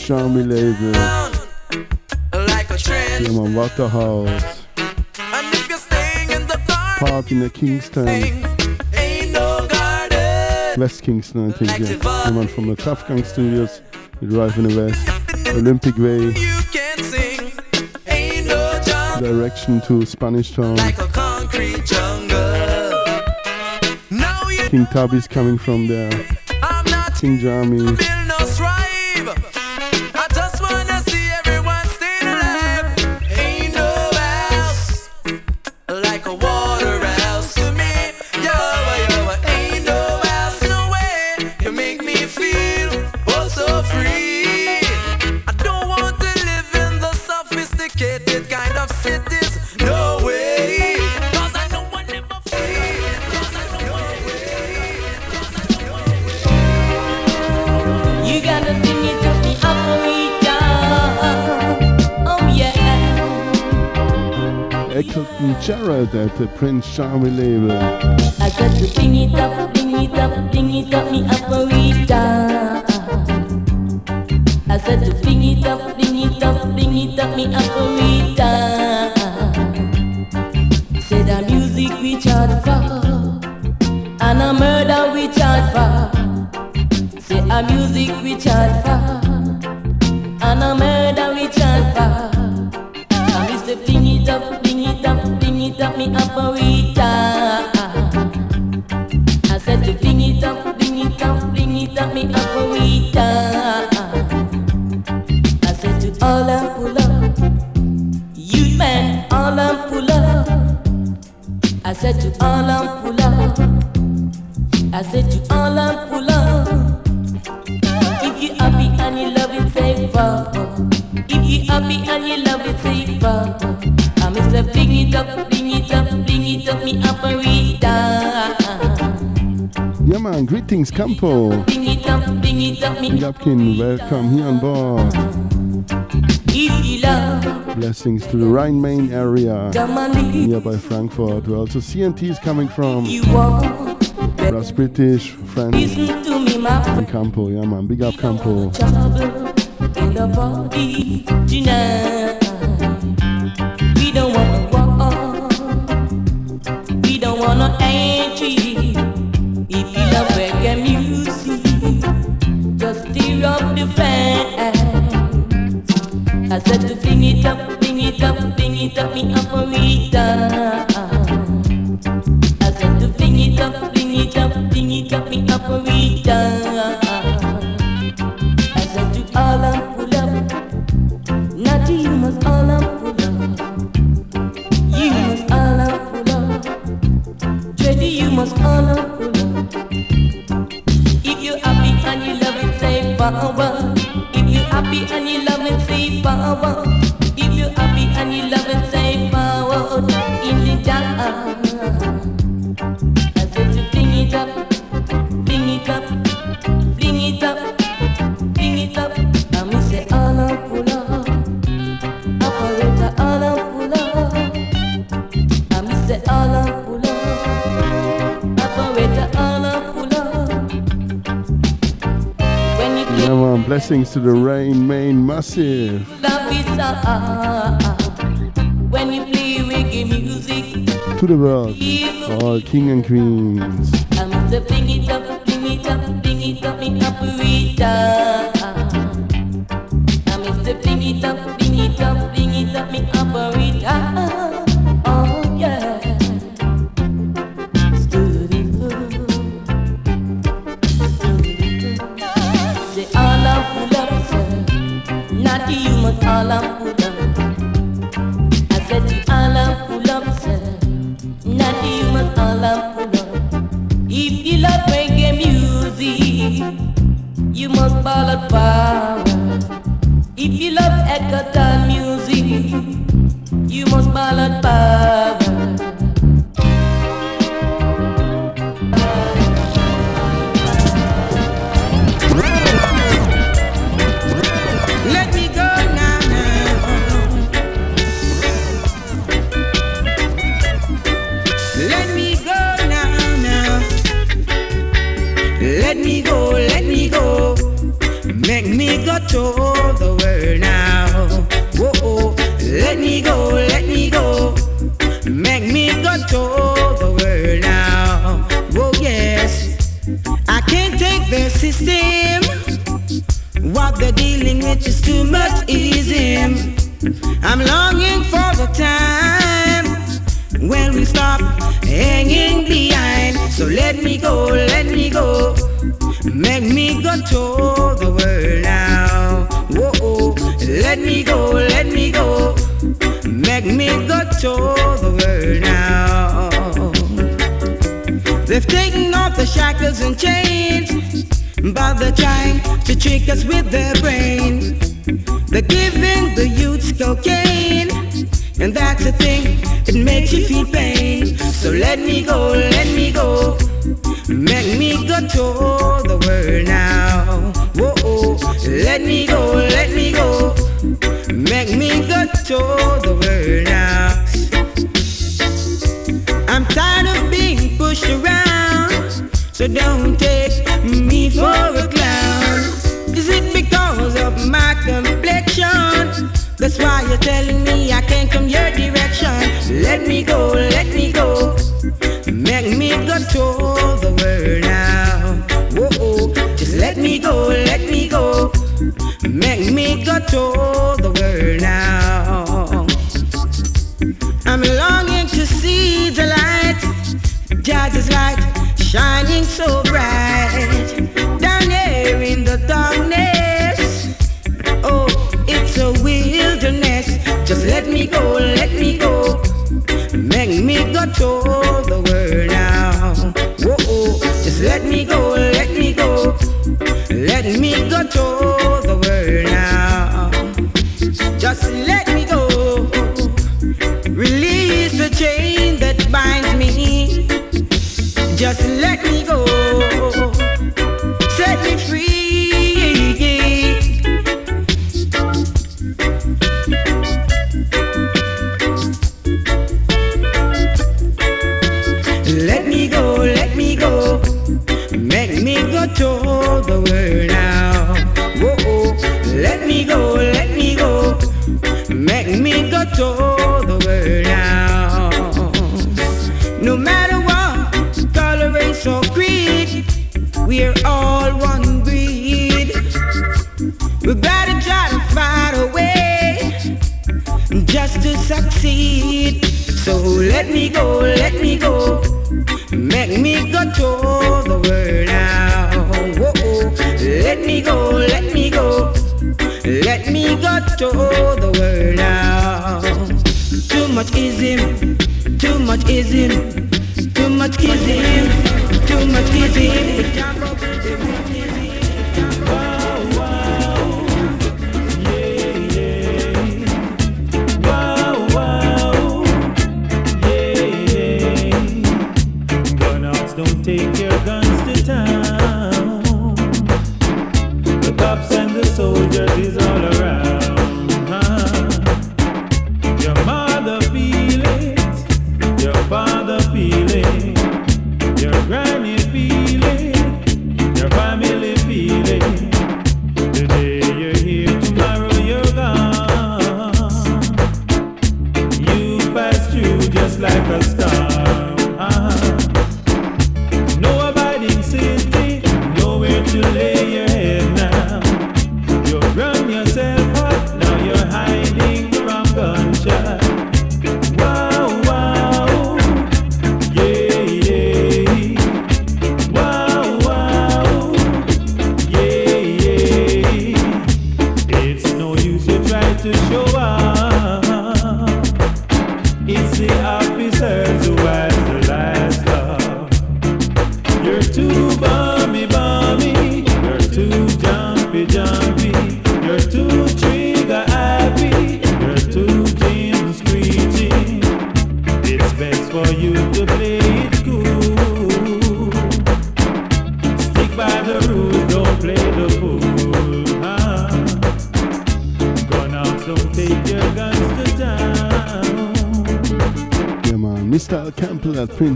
Shamri label. Like yeah, man, rock the house. And if you're staying in the garden, Park in the Kingston. Ain't no garden. West Kingston, I think, like yeah. man, from the Kafgang Studios, you drive in the West. Olympic Way. No Direction to Spanish Town. Like a concrete jungle. King Tubby's coming from there. King Jammy. out at the Prince Charming label. I got to bring it up, bring it up, bring it up, me up a Rita. I said to bring it up, bring it up, bring it up, me up a Rita. Say the music we charge for, and a murder we charge for. Say a music we charge for. Campo. Gapkin, welcome here on board. Blessings to the Rhine Main area nearby Frankfurt, where also CNT is coming from. Plus British, French, and Campo. Yeah, man, big up Campo. to the Rhine Main Massive. To the world, all oh, king and queens.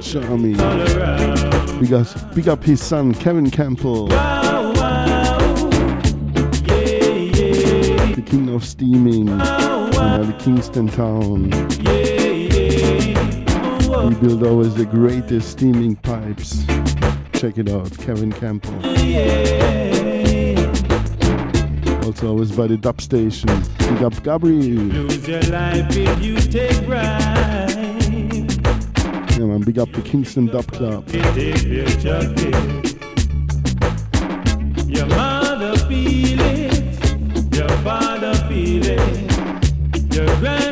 Charmy. Big up, big up his son, Kevin Campbell. Wow, wow. Yeah, yeah. The king of steaming. Wow, wow. the Kingston town. Yeah, we build always the greatest steaming pipes. Check it out, Kevin Campbell. Also always by the dub station. Big up Gabriel. Yeah, man, big up the Kingston Dub Club. Your mother feel it, your father feel it, your grand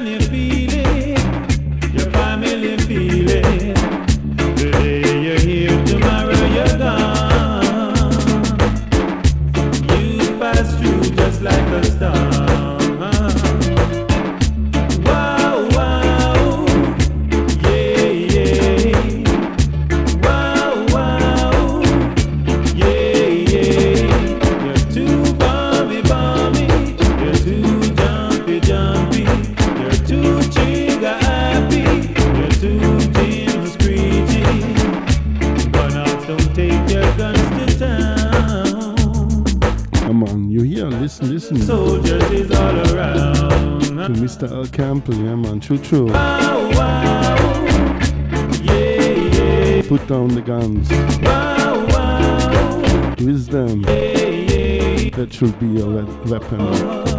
true, true. Wow. Yeah, yeah. Put down the guns. Wow, Wisdom. Yeah, that should be your weapon.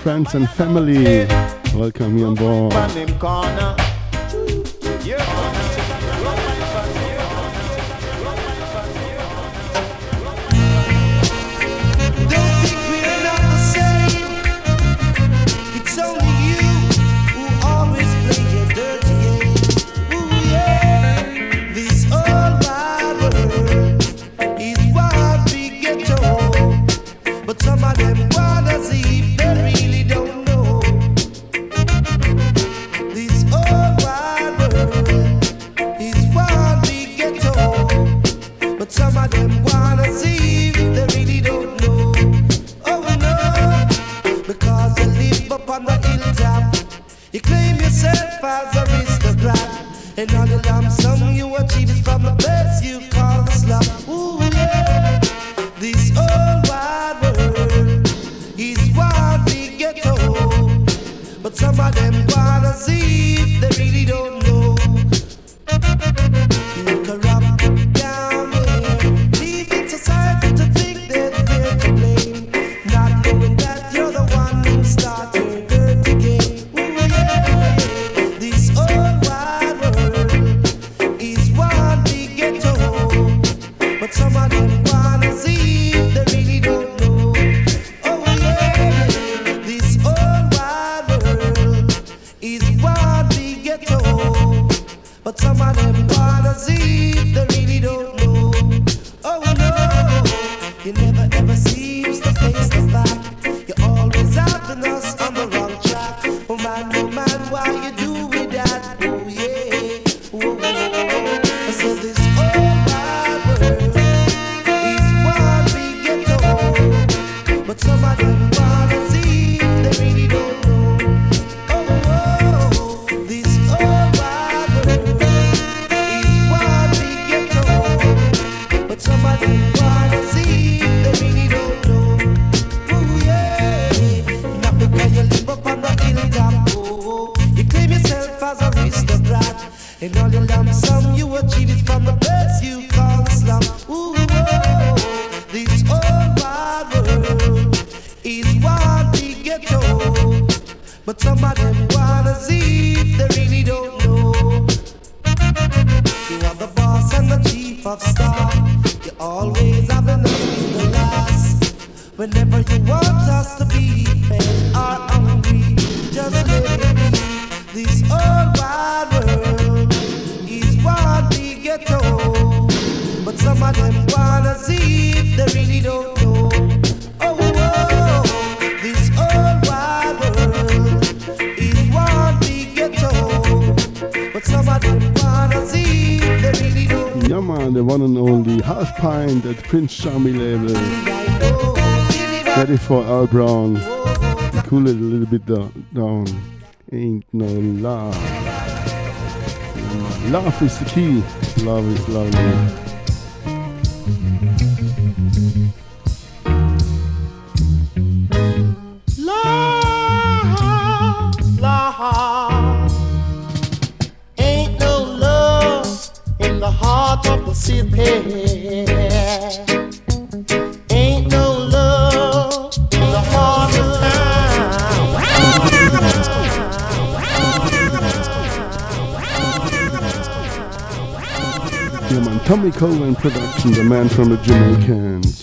Friends and family. Welcome here on board. Charmy label. Uh, ready for Al Brown. Cool it a little bit down. Ain't no love. Love is the key. Love is lovely. Tommy Cowan production, the man from the Jamaicans.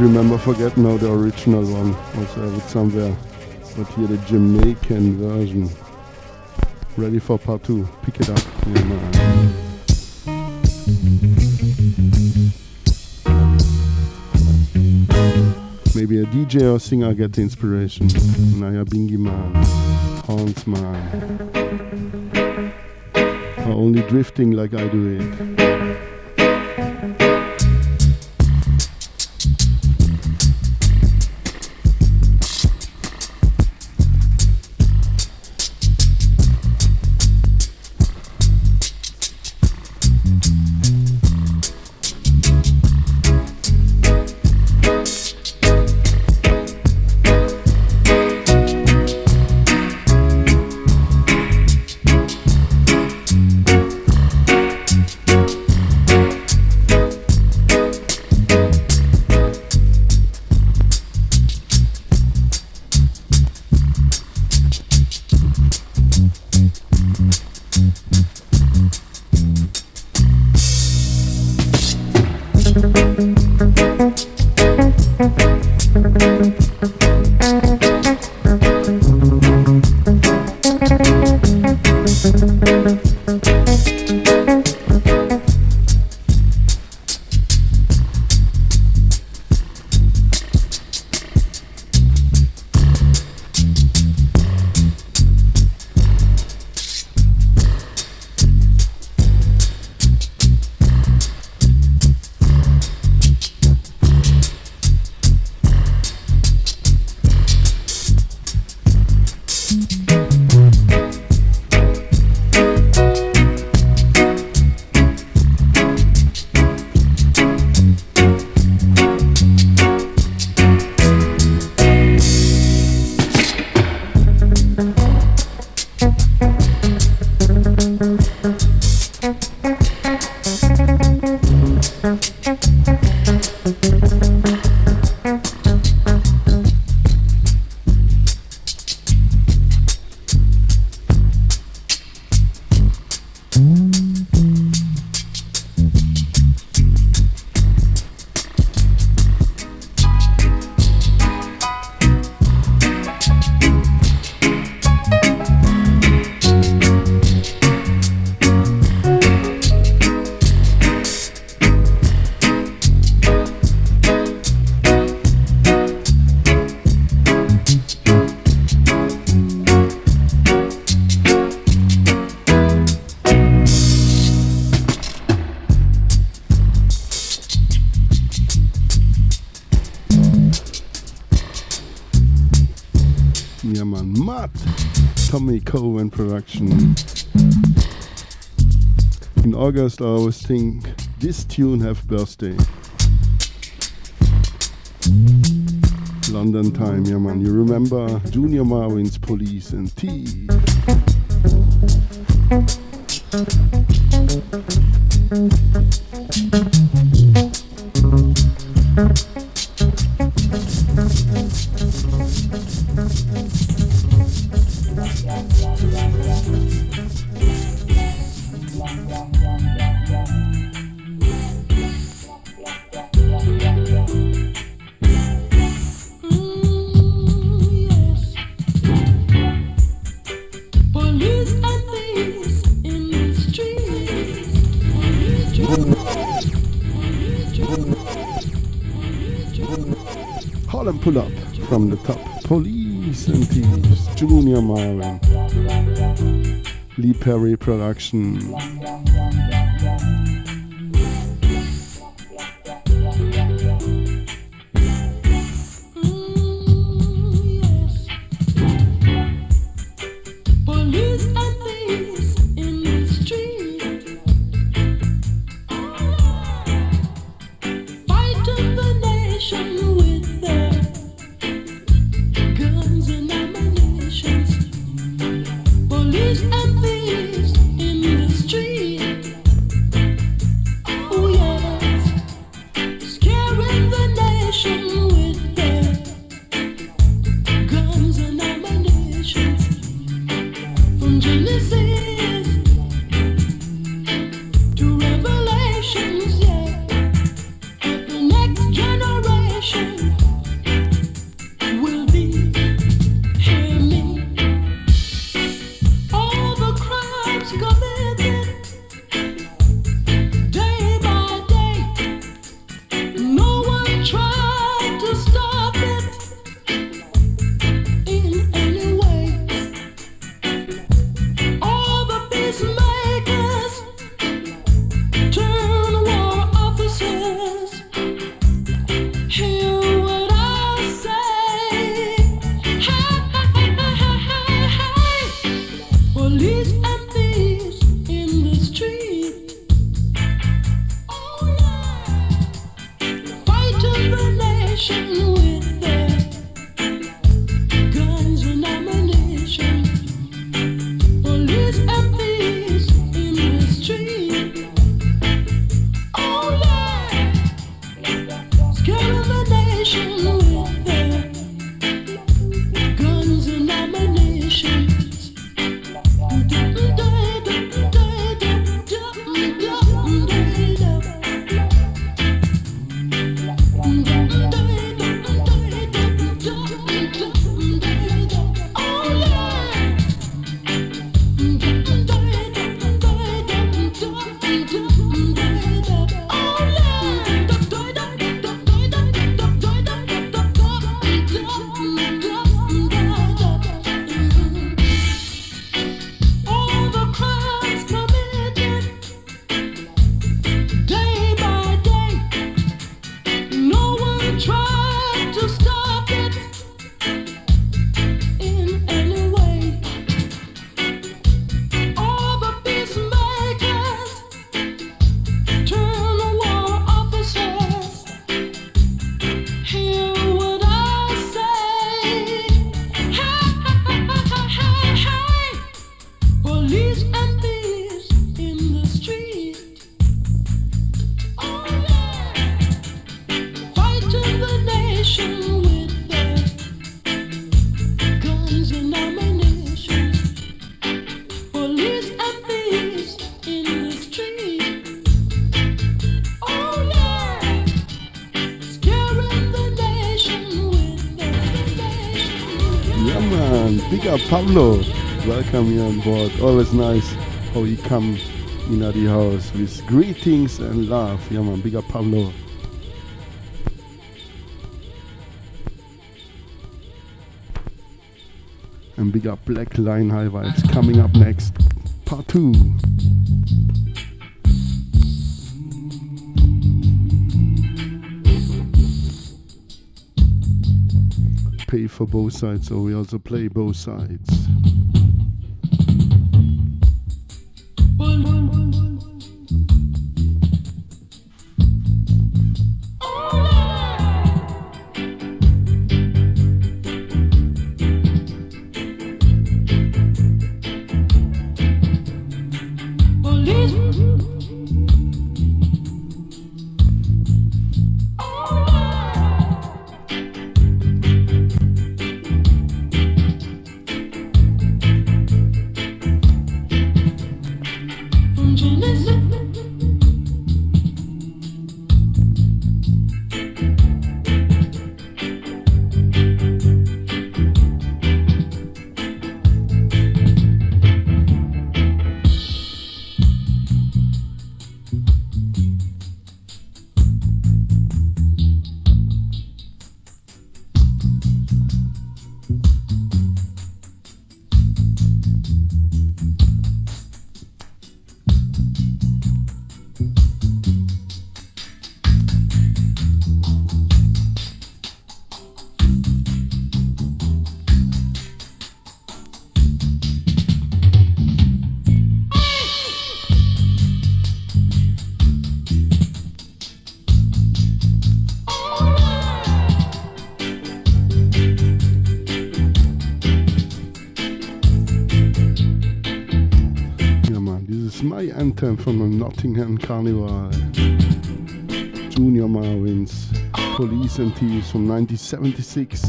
remember forget now the original one. Also have it somewhere. But here the Jamaican version. Ready for part two. Pick it up. Yeah, Maybe a DJ or singer get the inspiration. Nyabinghi man, Hans man. Or only drifting like I do it. Tune have birthday. London time, yeah man. You remember Junior Murvin's Police and T. Perry Production. Pablo, welcome you on board. Always nice how you come in the house with greetings and love. Yeah man, big up Pablo. And big up Black Line High Vibes coming up next. Part 2. Pay for both sides, so we also play both sides. recent from 1976.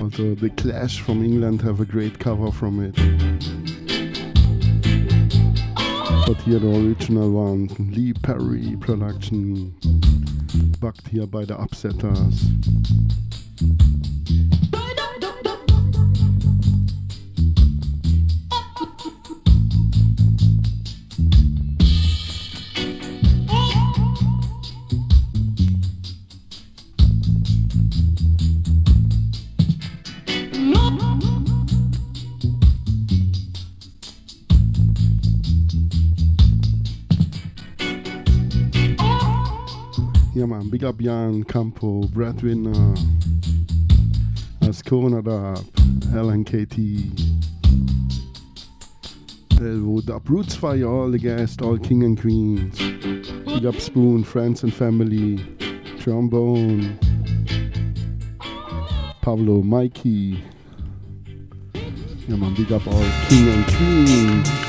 Also, The Clash from England have a great cover from it. But here the original one, Lee Perry production, backed here by the Upsetters. big up Jan Campo, Brad Winner, Askonadab, LNKT, Elwood Up, Roots Fire, all the guests, all king and queens. Big up Spoon, friends and family, Trombone, Pablo, Mikey. Yeah man, big up all king and queens.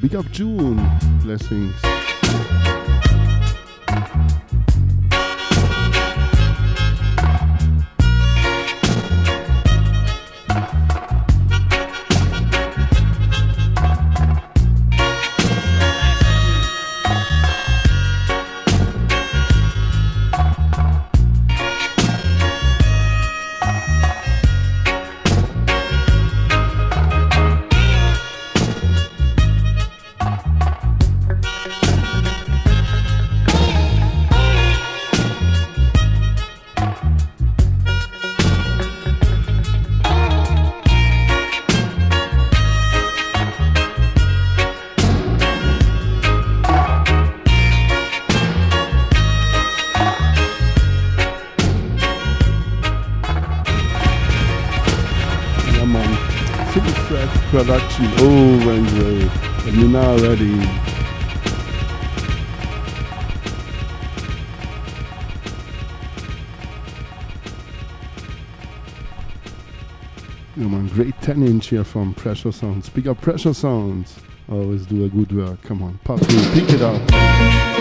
Big up June. Blessings. Man, 10 inch here from Pressure Sounds. Pick up Pressure Sounds. Always do a good work. Come on, pop pick it up.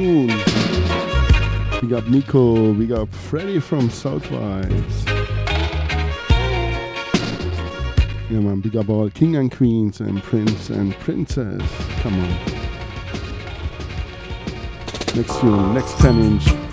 June. Big up Nico. we got Freddy from South Vibes. Yeah, man. Big up all king and queens and prince and princess. Come on. Next tune, next 10 inch.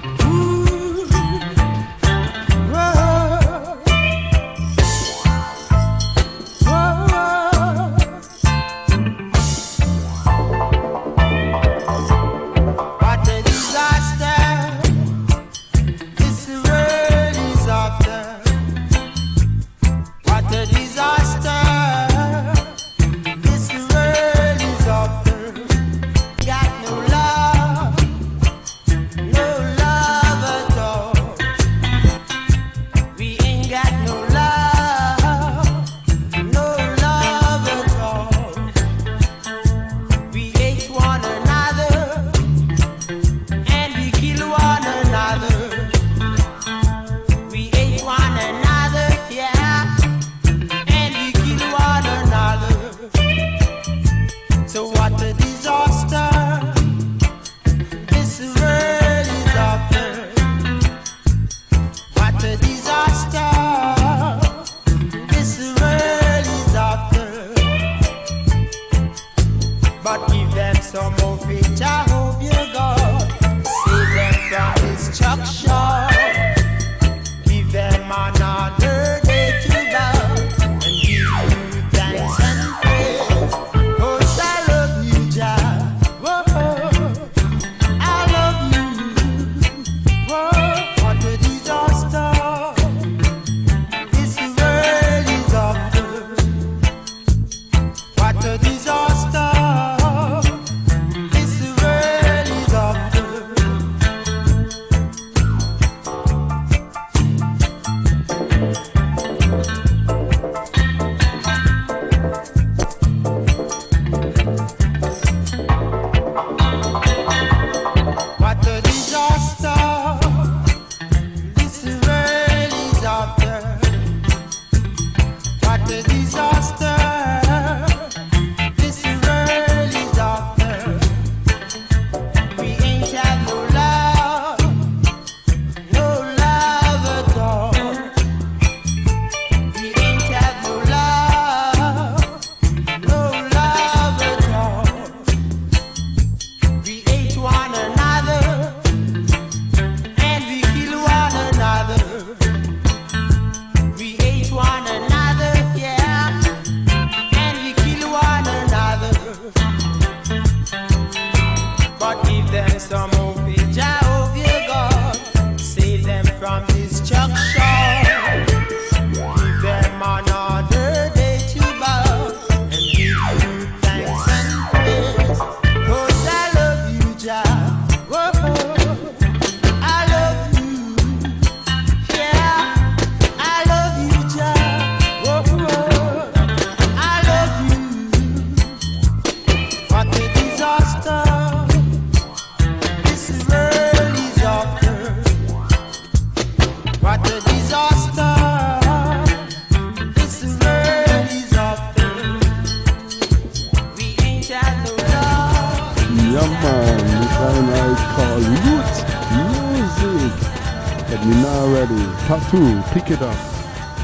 Pick it up,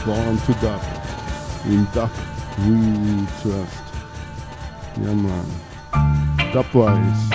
born to duck. In duck we trust. Ja, Mann. Dubwise.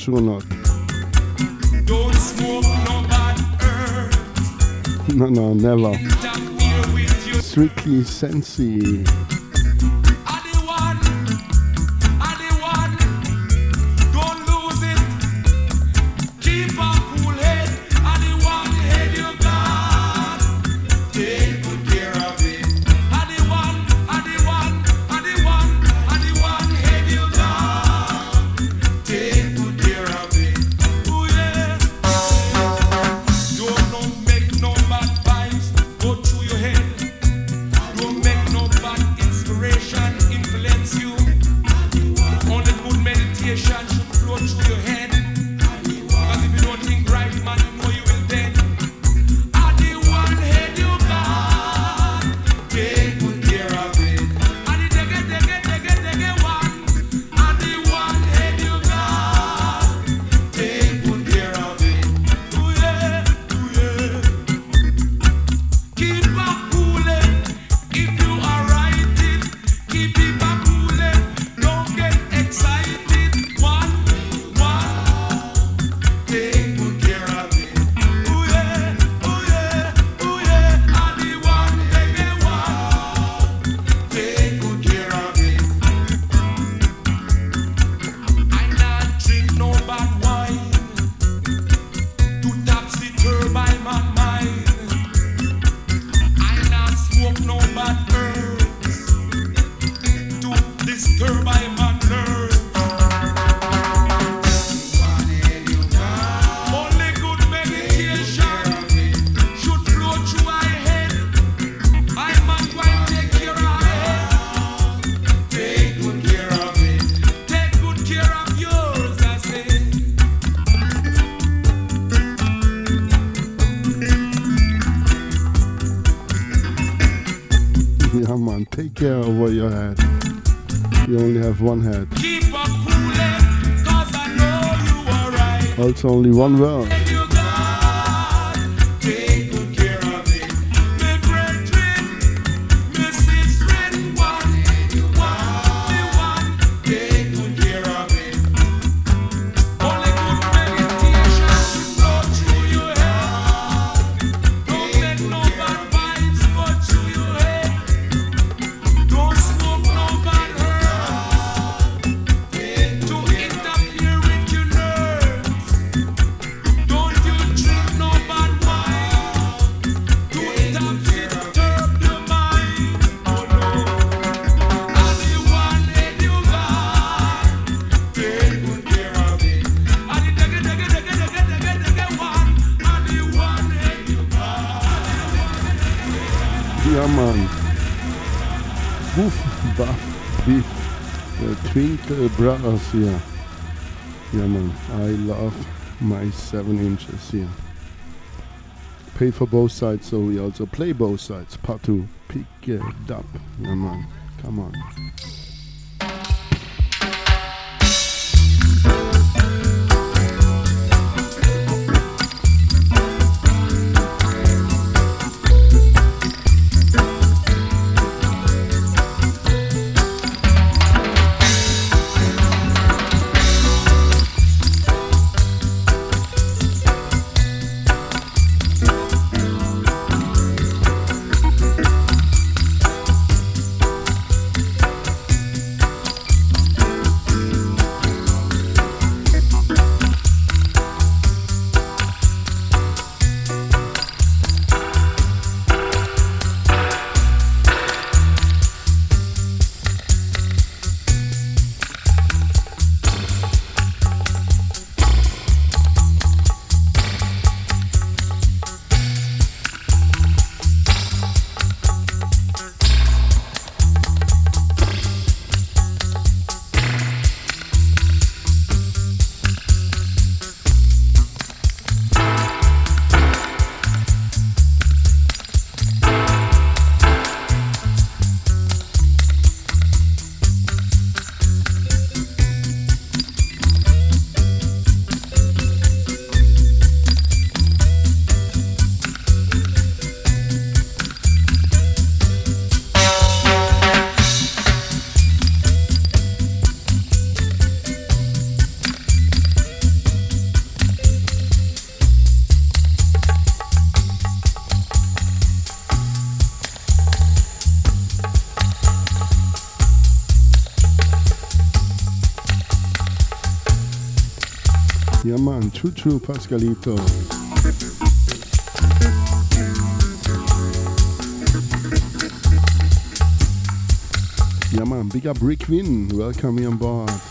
true or not. No, no, never. Strictly sensey. It's only one world. Bros, yeah. Yeah, man. I love my 7 inches, yeah. Pay for both sides, so we also play both sides. Part 2. Pick it up. Yeah, man. Come on. True, true, Pascalito. Yeah, man, big up Rick Win. Welcome here on board.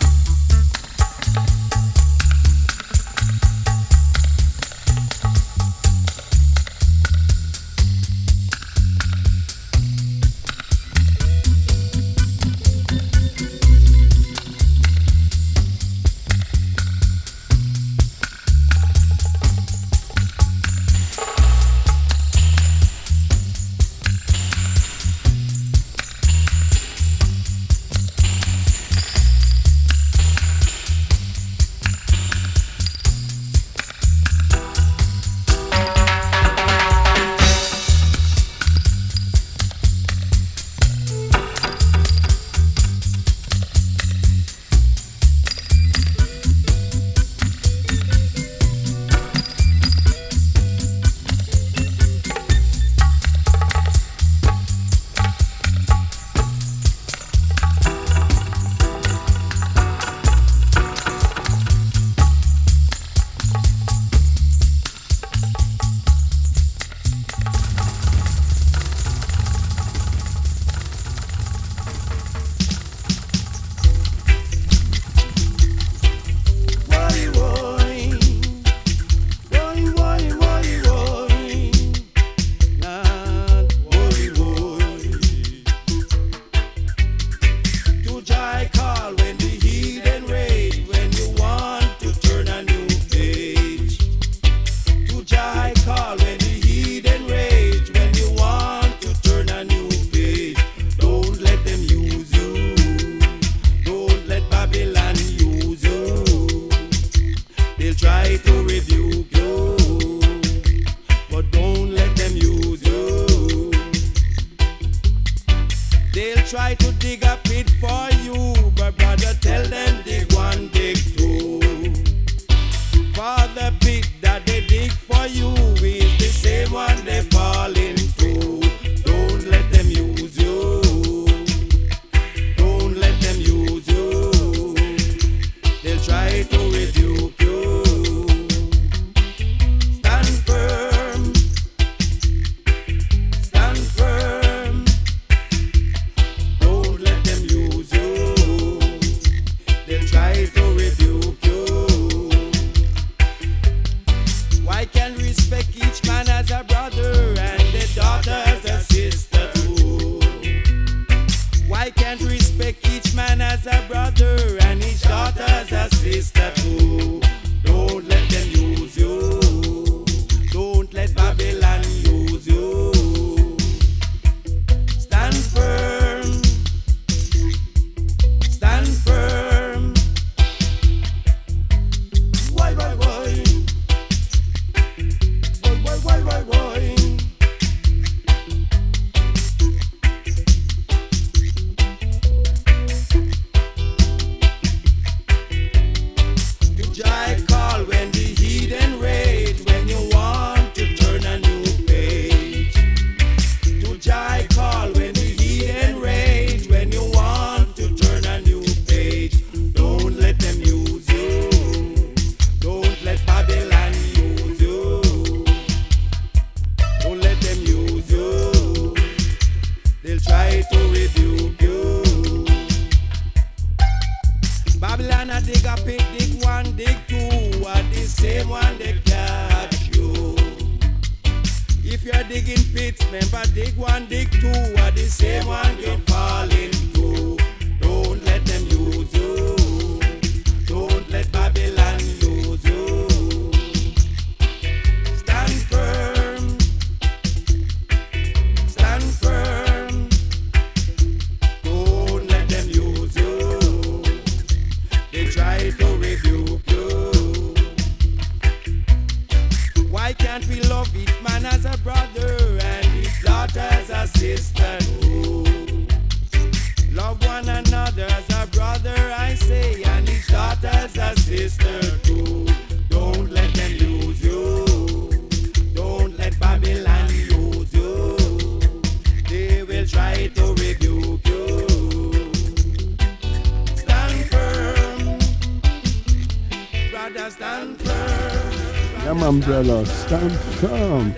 Umbrellas, stand firm.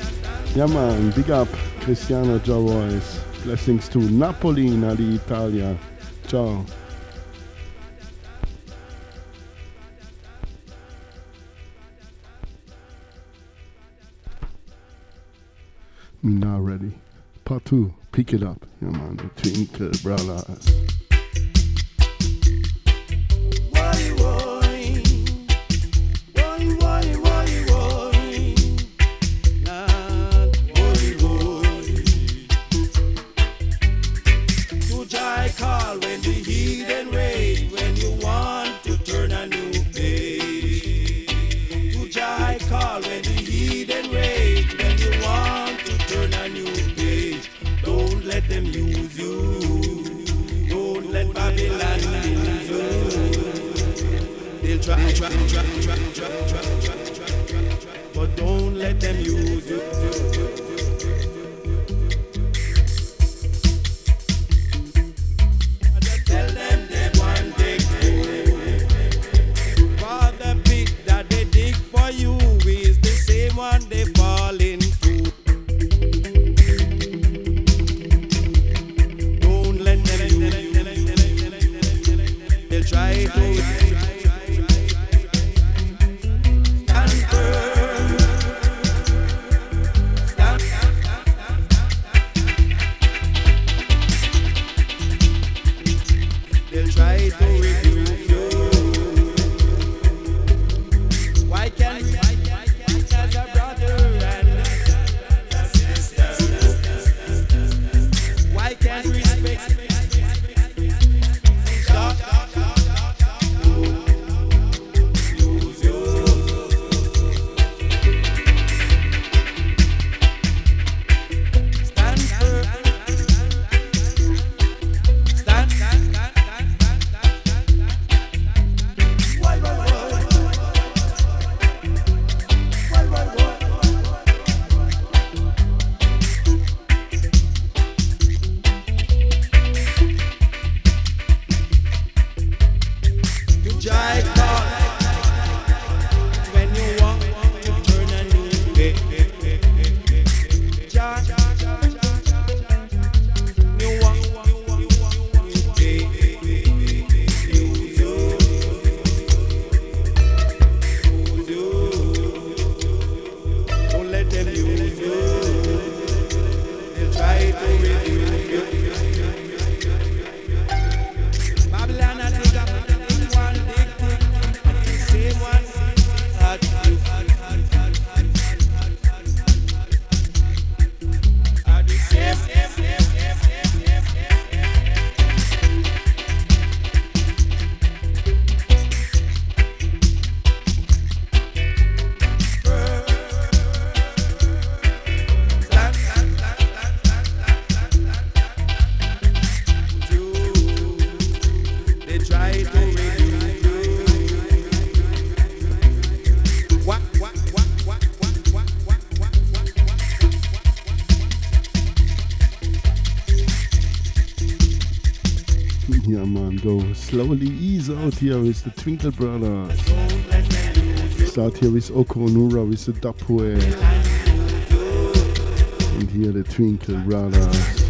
Yeah, man, big up Cristiano Javois. Blessings to Napolina di Italia. Ciao. Now ready. Part two. Pick it up. Yeah man, the Twinkle Brothers. here with the Twinkle Brothers. Start here with Oku Onuora with the Dub Poet. And here the Twinkle Brothers.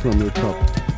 from your cup.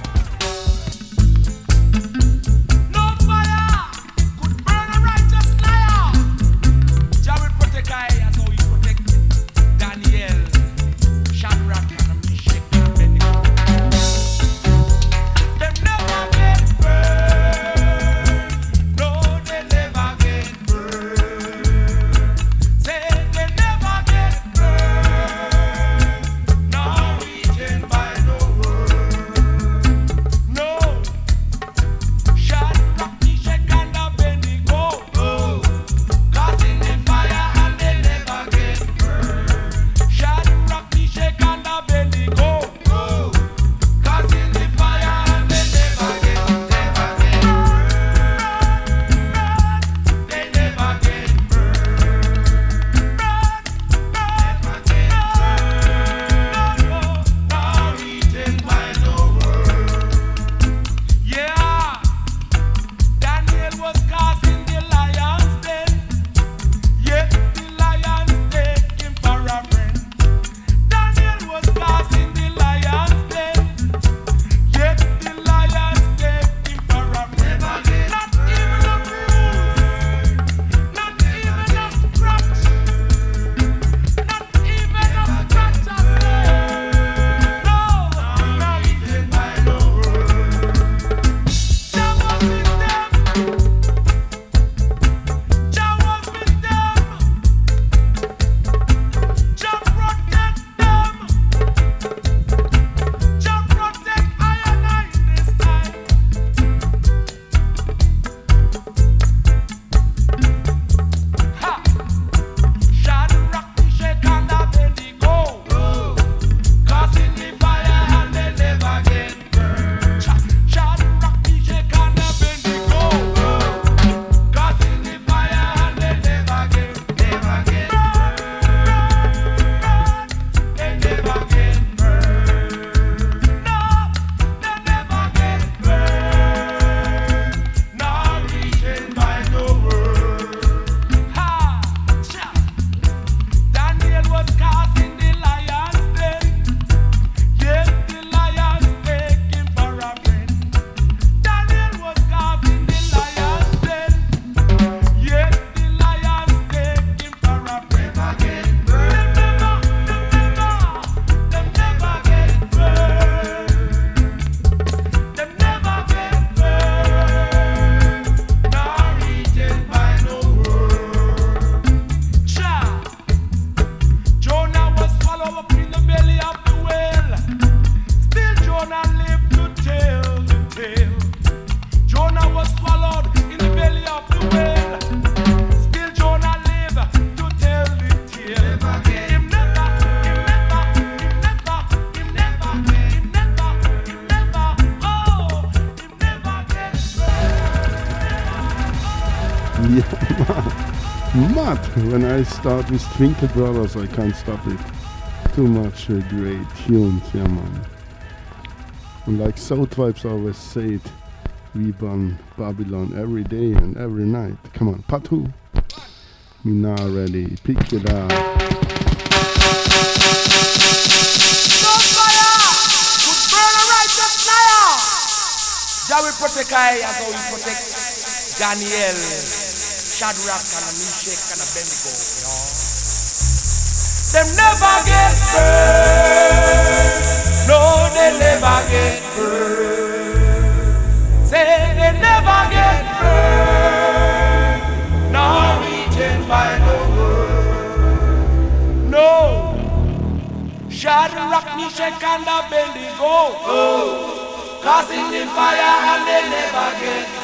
When I start with Twinkle Brothers, I can't stop it. Too much uh, great tunes, yeah, man. And like South Vibes always say it, we burn Babylon every day and every night. Come on, Patu. Me now ready. Pick it up. Jah will protect I as how he protect Daniel, Shadrach You know? Them never get burned. No, they never get burned. Say they never get burned. Nor eaten by the world. No. Shadrach, Meshach and Abednego. Oh. Cause in the fire and they never get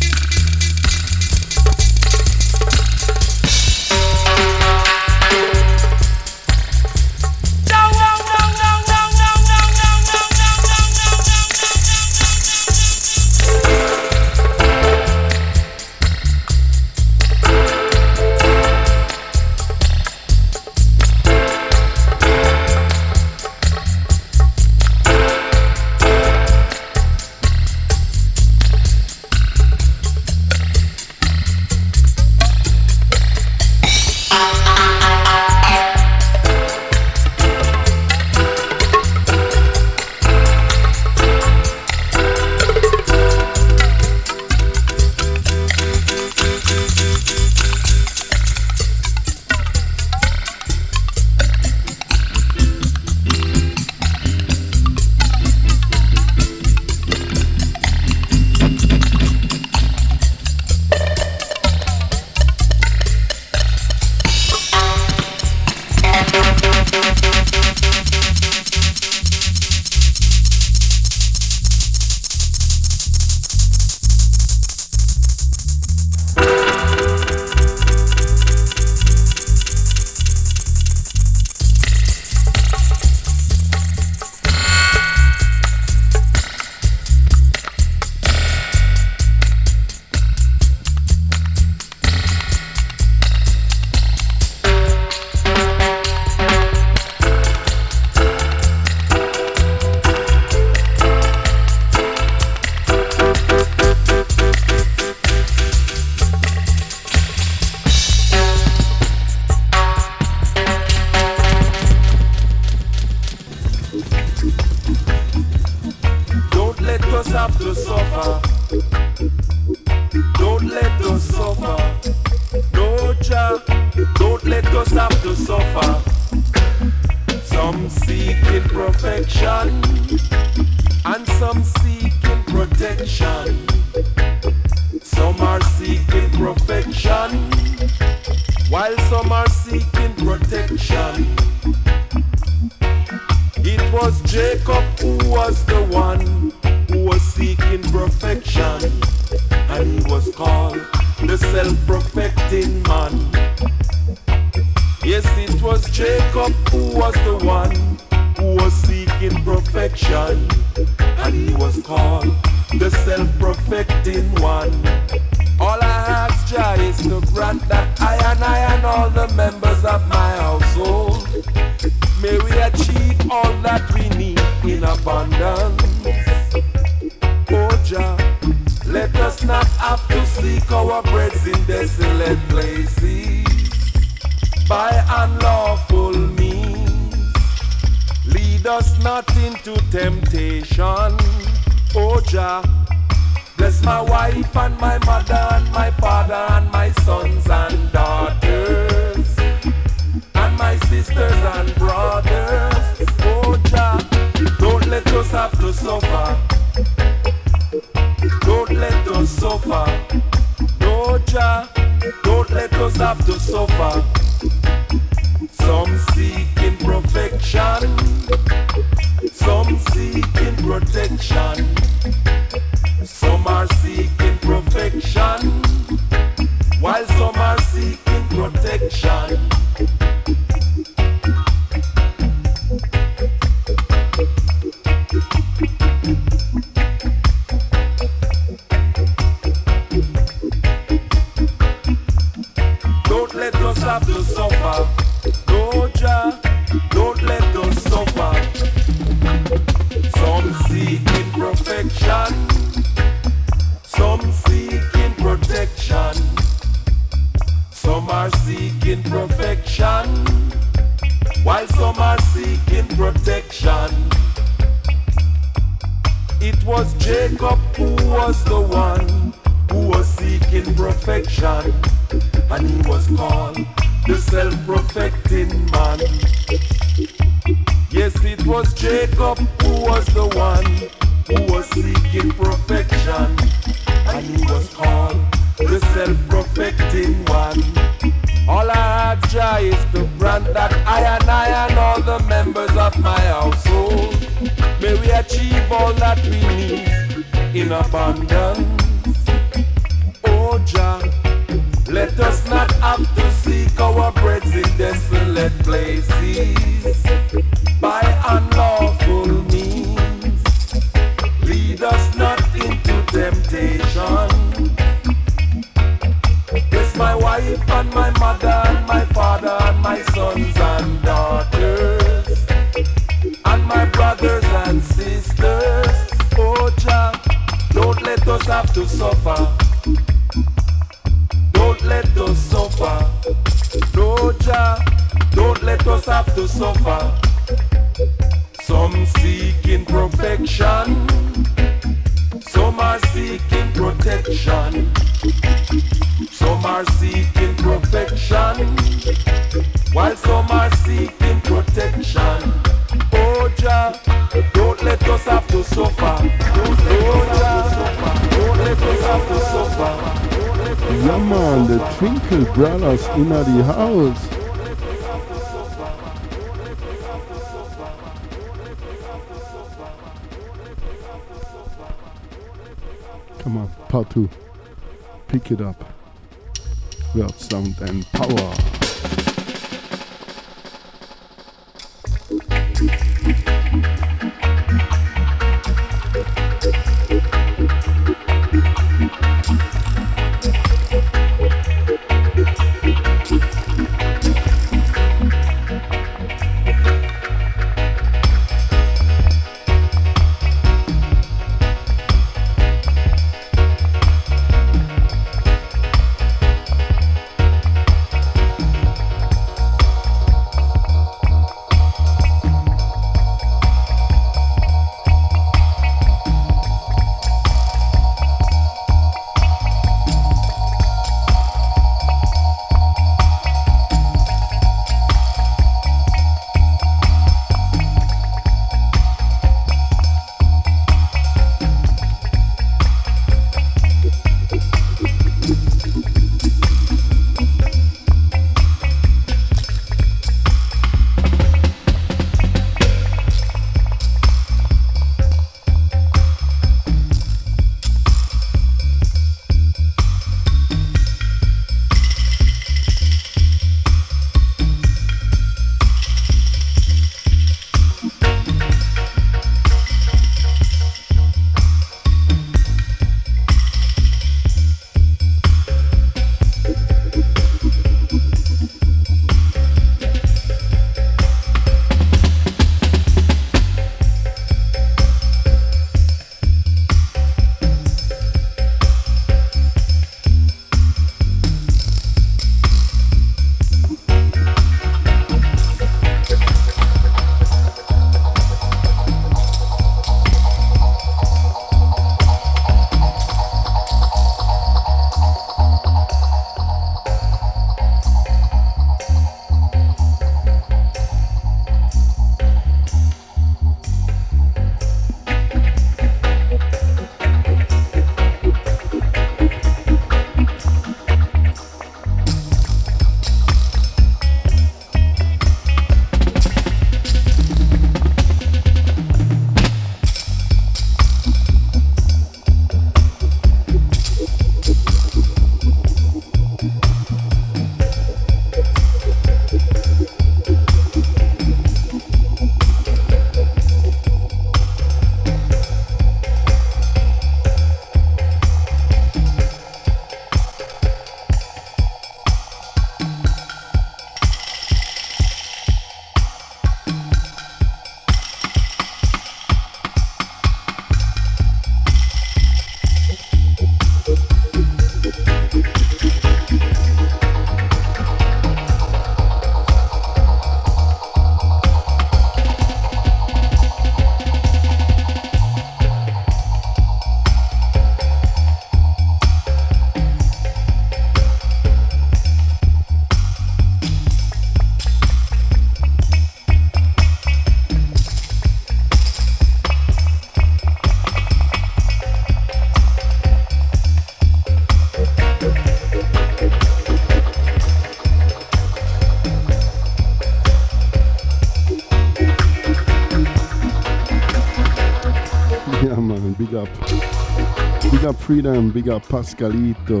Freedom, big up Pascalito,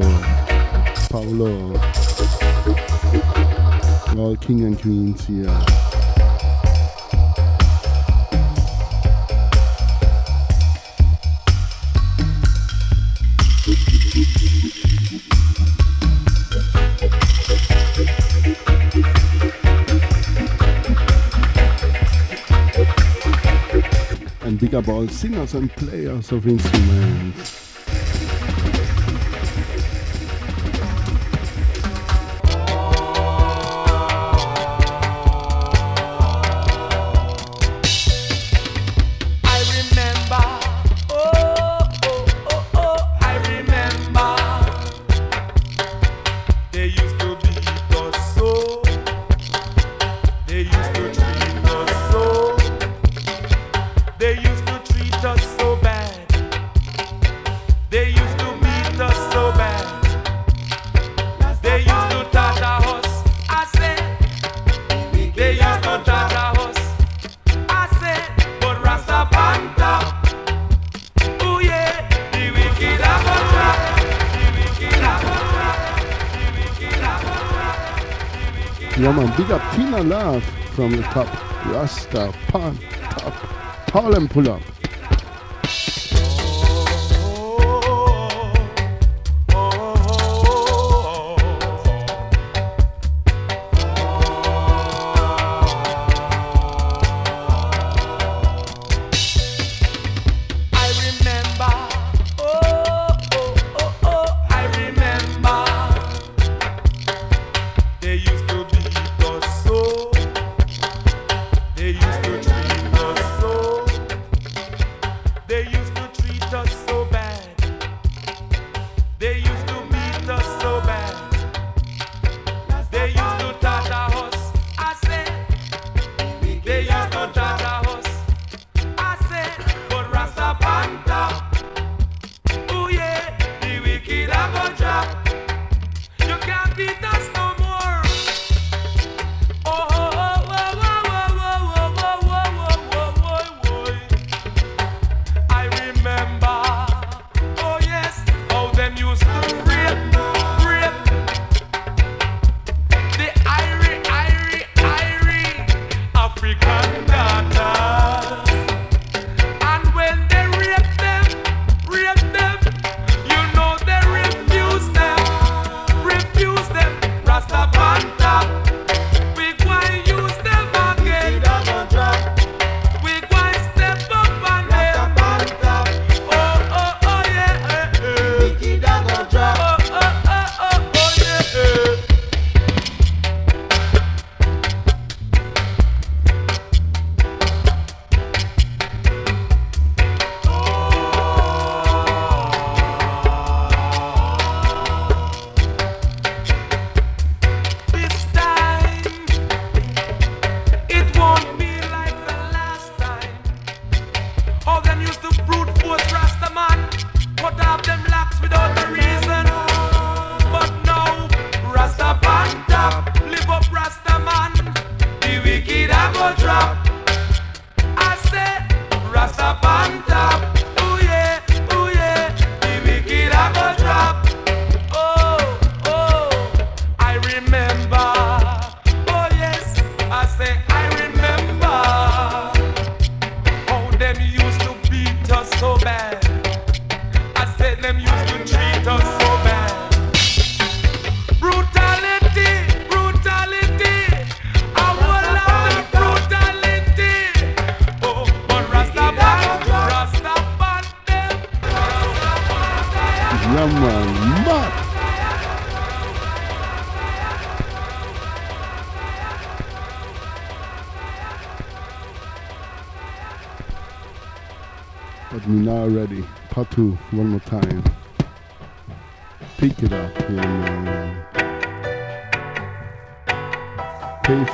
Paolo, all king and queens here. and bigger ball singers and players of instruments. from the top. Rasta, pan, top, pull and pull up.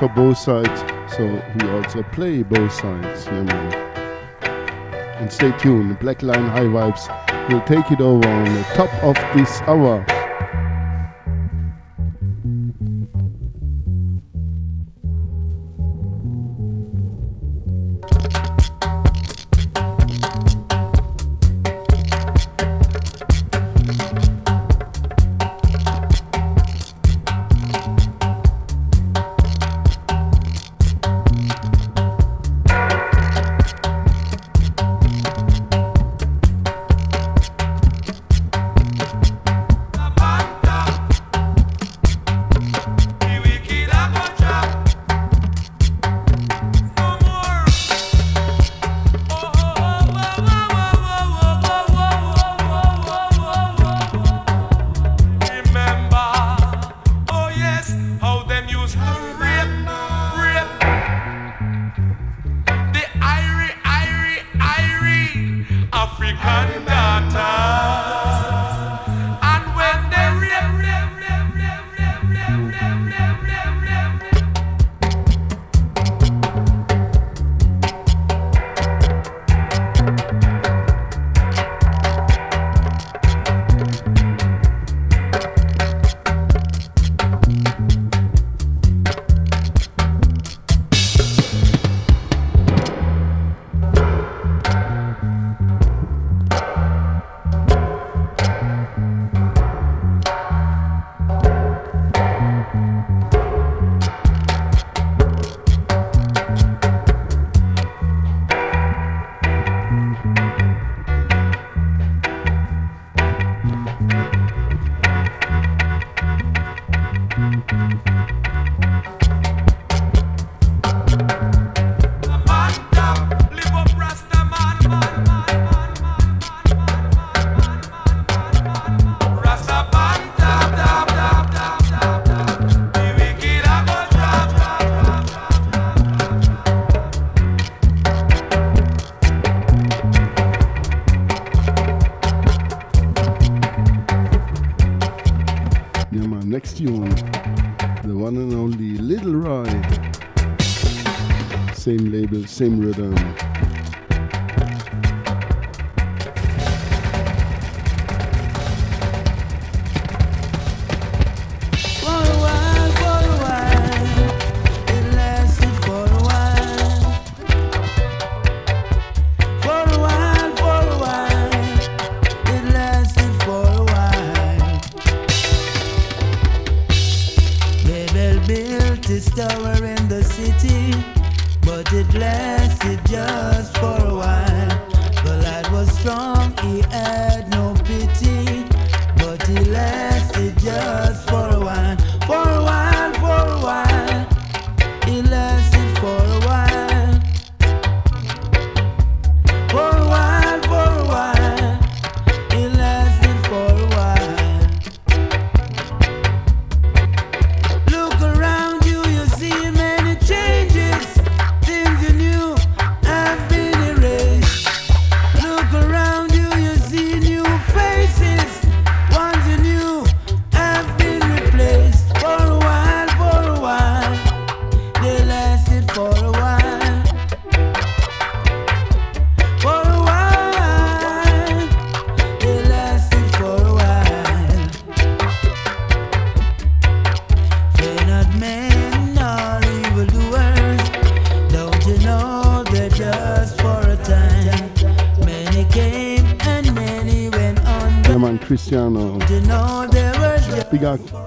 for both sides, so we also play both sides. You know. And stay tuned, Black Line High Vibes will take it over on the top of this hour. the same rhythm.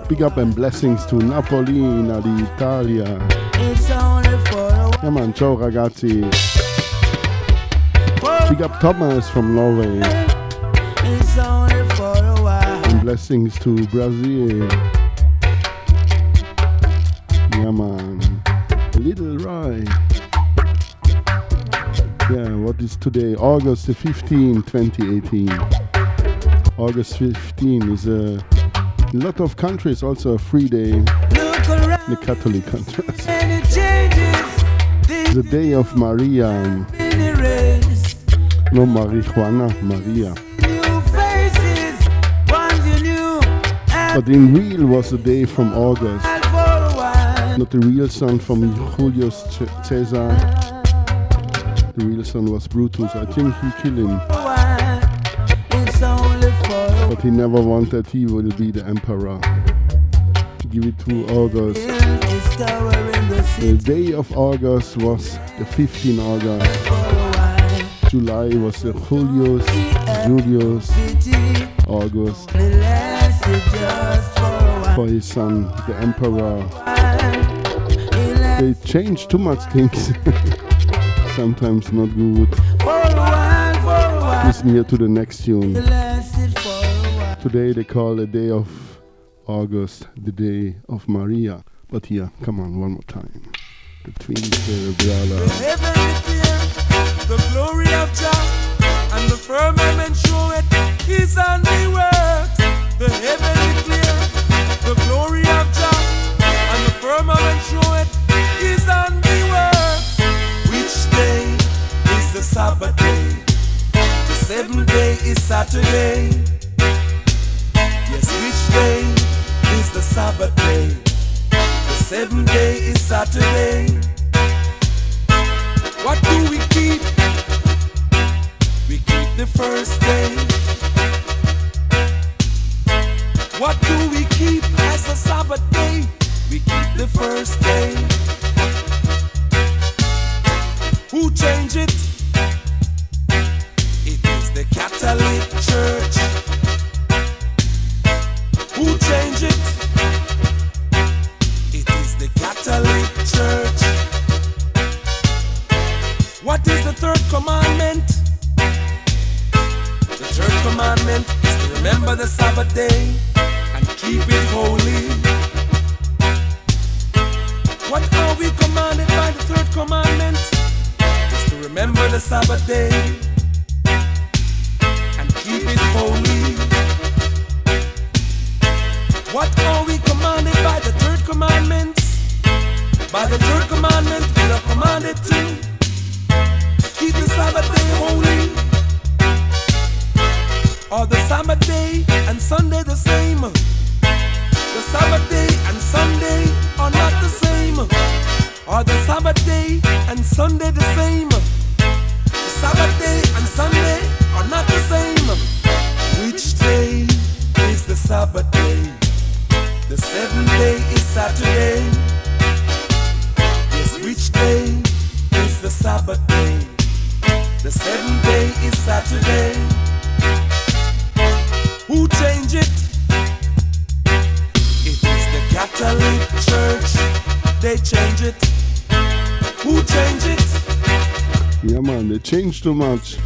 Big up, and blessings to Napoli, di Italia. It's only for a while. Yeah, man. Ciao, ragazzi. Big up Thomas from Norway. It's only for a while. And blessings to Brazil. Yeah, man. Little Roy. Yeah, what is today? August the 15th, 2018. August 15 is a in a lot of countries also a free day. The Catholic countries. The day of Maria. No marijuana, Maria. New faces. Ones you knew have But in real was the day from August. Not the real son from Julius Caesar. The real son was Brutus. I think he killed him. He never wanted he will be the emperor. Give it to August. the The day of August was the 15th August. July was the Julius, Julius, August. for his son, the emperor. They changed too much things. [laughs] Sometimes not good. Listen here to the next tune. Today they call the day of August the day of Maria. But here, come on, one more time. The twins, the brother. Heaven declare the glory of Jah, and the firmament show it His handiwork. The heaven declare the glory of Jah, and the firmament show it His handiwork. Which day is the Sabbath day? The seventh day is Saturday? Day is the Sabbath day? The seventh day is Saturday. What do we keep? We keep the first day. What do we keep as the Sabbath day? We keep the first day. Who changed it? It is the Catholic Church. Who changed it? It is the Catholic Church. What is the third commandment? The third commandment is to remember the Sabbath day and keep it holy. What are we commanded by the third commandment? Is to remember the Sabbath day and keep it holy. What are we commanded by the third commandment? By the third commandment, we are commanded to keep the Sabbath day holy. Are the Sabbath day and Sunday the same? The Sabbath day and Sunday are not the same. Are the Sabbath day and Sunday the same? The Sabbath day and Sunday Saturday. Yes, which day is the Sabbath day? The seventh day is Saturday. Who changed it? It is the Catholic Church. They change it. Who changed it? Yeah, man, they changed too much.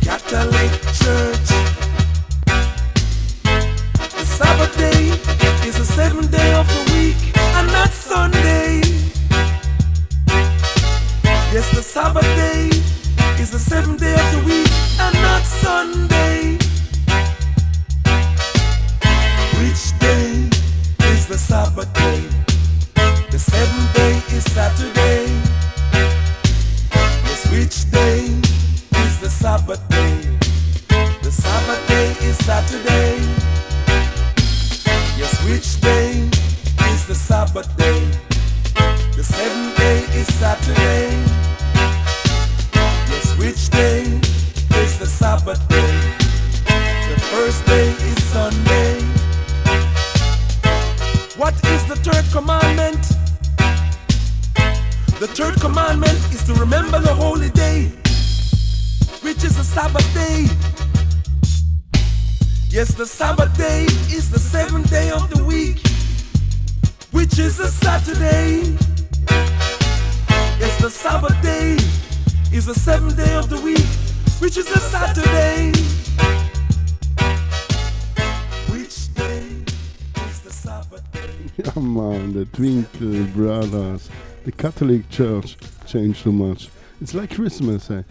Catholic Church changed too much. It's like Christmas, eh?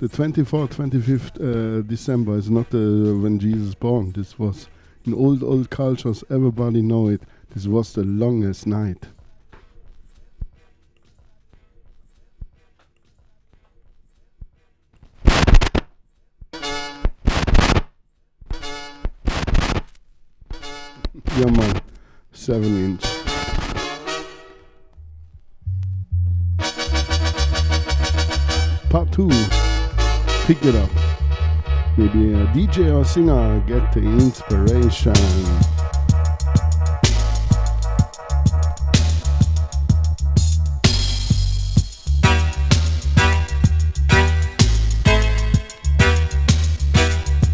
The 24th, 25th uh, December is not uh, when Jesus born. This was in old, old cultures, everybody know it. This was the longest night. [laughs] Yeah, man. Seven inch. Pick it up. Maybe a DJ or singer get the inspiration.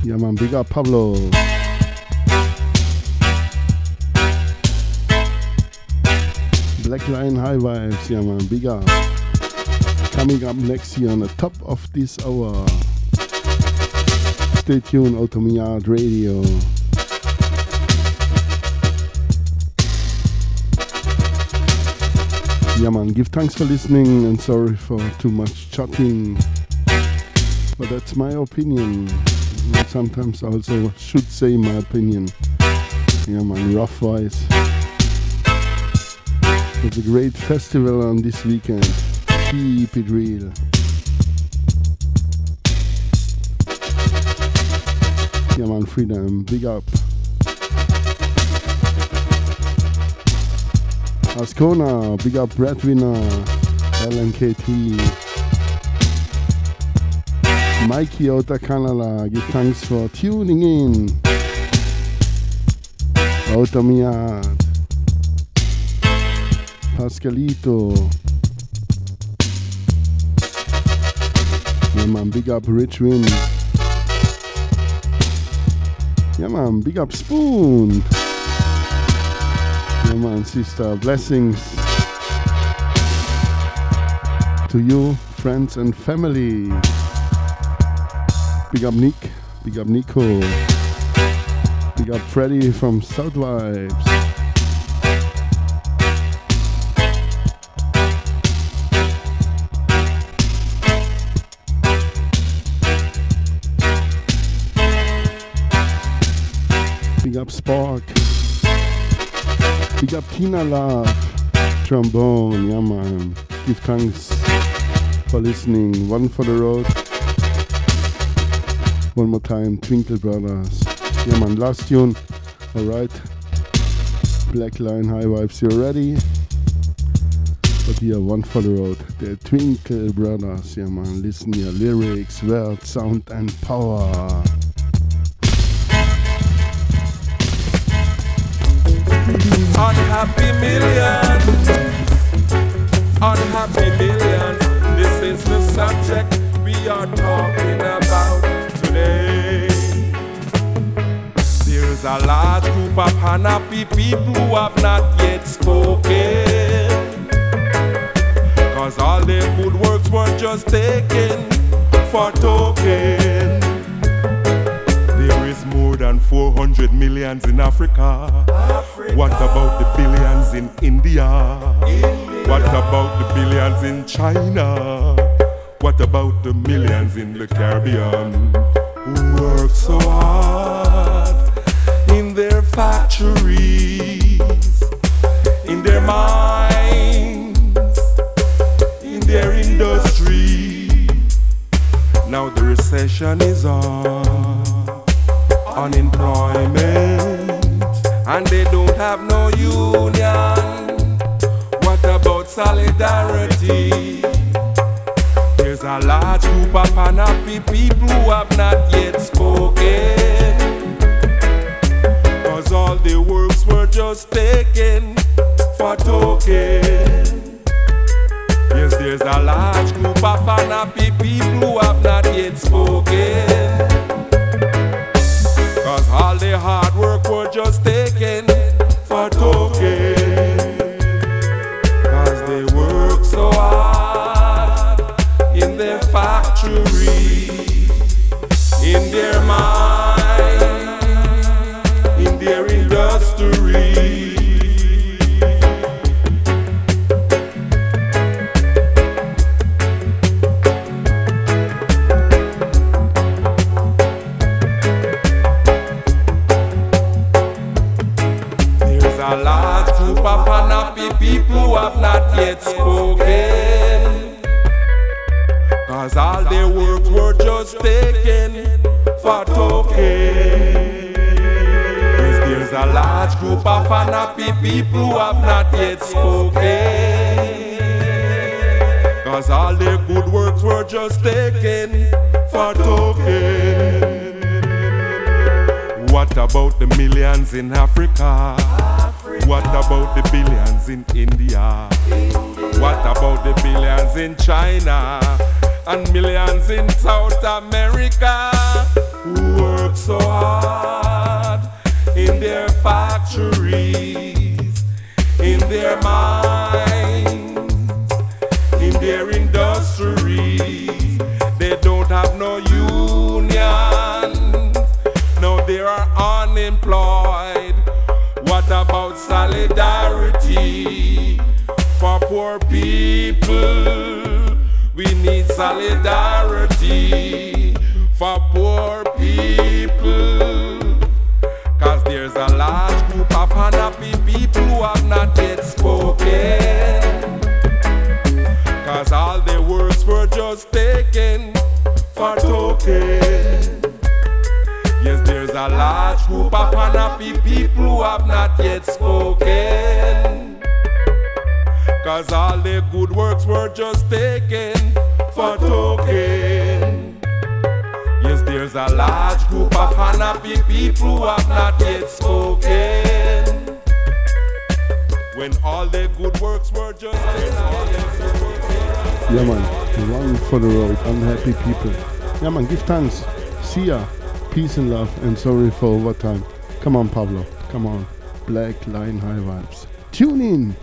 Yeah, man. Big up Pablo. Black Line High Vibes, yeah man, big up. Coming up next here on the top of this hour. Stay tuned, Outta Mi Yard Radio. Yeah man, give thanks for listening and sorry for too much chatting. But that's my opinion. And sometimes I also should say my opinion. Yeah man, rough voice. It's a great festival on this weekend. Keep it real. Yeah, man, freedom. Big up. Ascona, big up breadwinner, LMKT. Mikey out of Canada, give thanks for tuning in. Heart. Pascalito. Yeah man, big up Rich Wind. Yeah man, big up Spoon. Yeah man, sister, blessings to you, friends and family. Big up Nick, big up Nico, big up Freddy from South Vibes. Up Spark. Big up Tina Love. Trombone, yeah man. Give thanks for listening. One for the road. One more time, Twinkle Brothers. Yeah man, last tune. Alright. Black Line High Vibes, you're ready? But yeah, one for the road. The Twinkle Brothers, yeah man. Listen your lyrics, words, sound and power. Unhappy millions, unhappy millions. This is the subject we are talking about today. There's a large group of unhappy people who have not yet spoken. Cause all their good works were just taken for token. Is more than 400 millions in Africa. What about the billions in India? What about the billions in China? What about the millions in the Caribbean who work so hard in their factories, in their mines, in their industry? Now the recession is on, unemployment, and they don't have no union. What about solidarity? There's a large group of unhappy people who have not yet spoken. Cause all their works were just taken for token. Yes, there's a large group of unhappy people who have not yet spoken. All their hard work were just thanks. See ya. Peace and love, and sorry for overtime. Come on, Pablo. Come on. Black Line High Vibes. Tune in.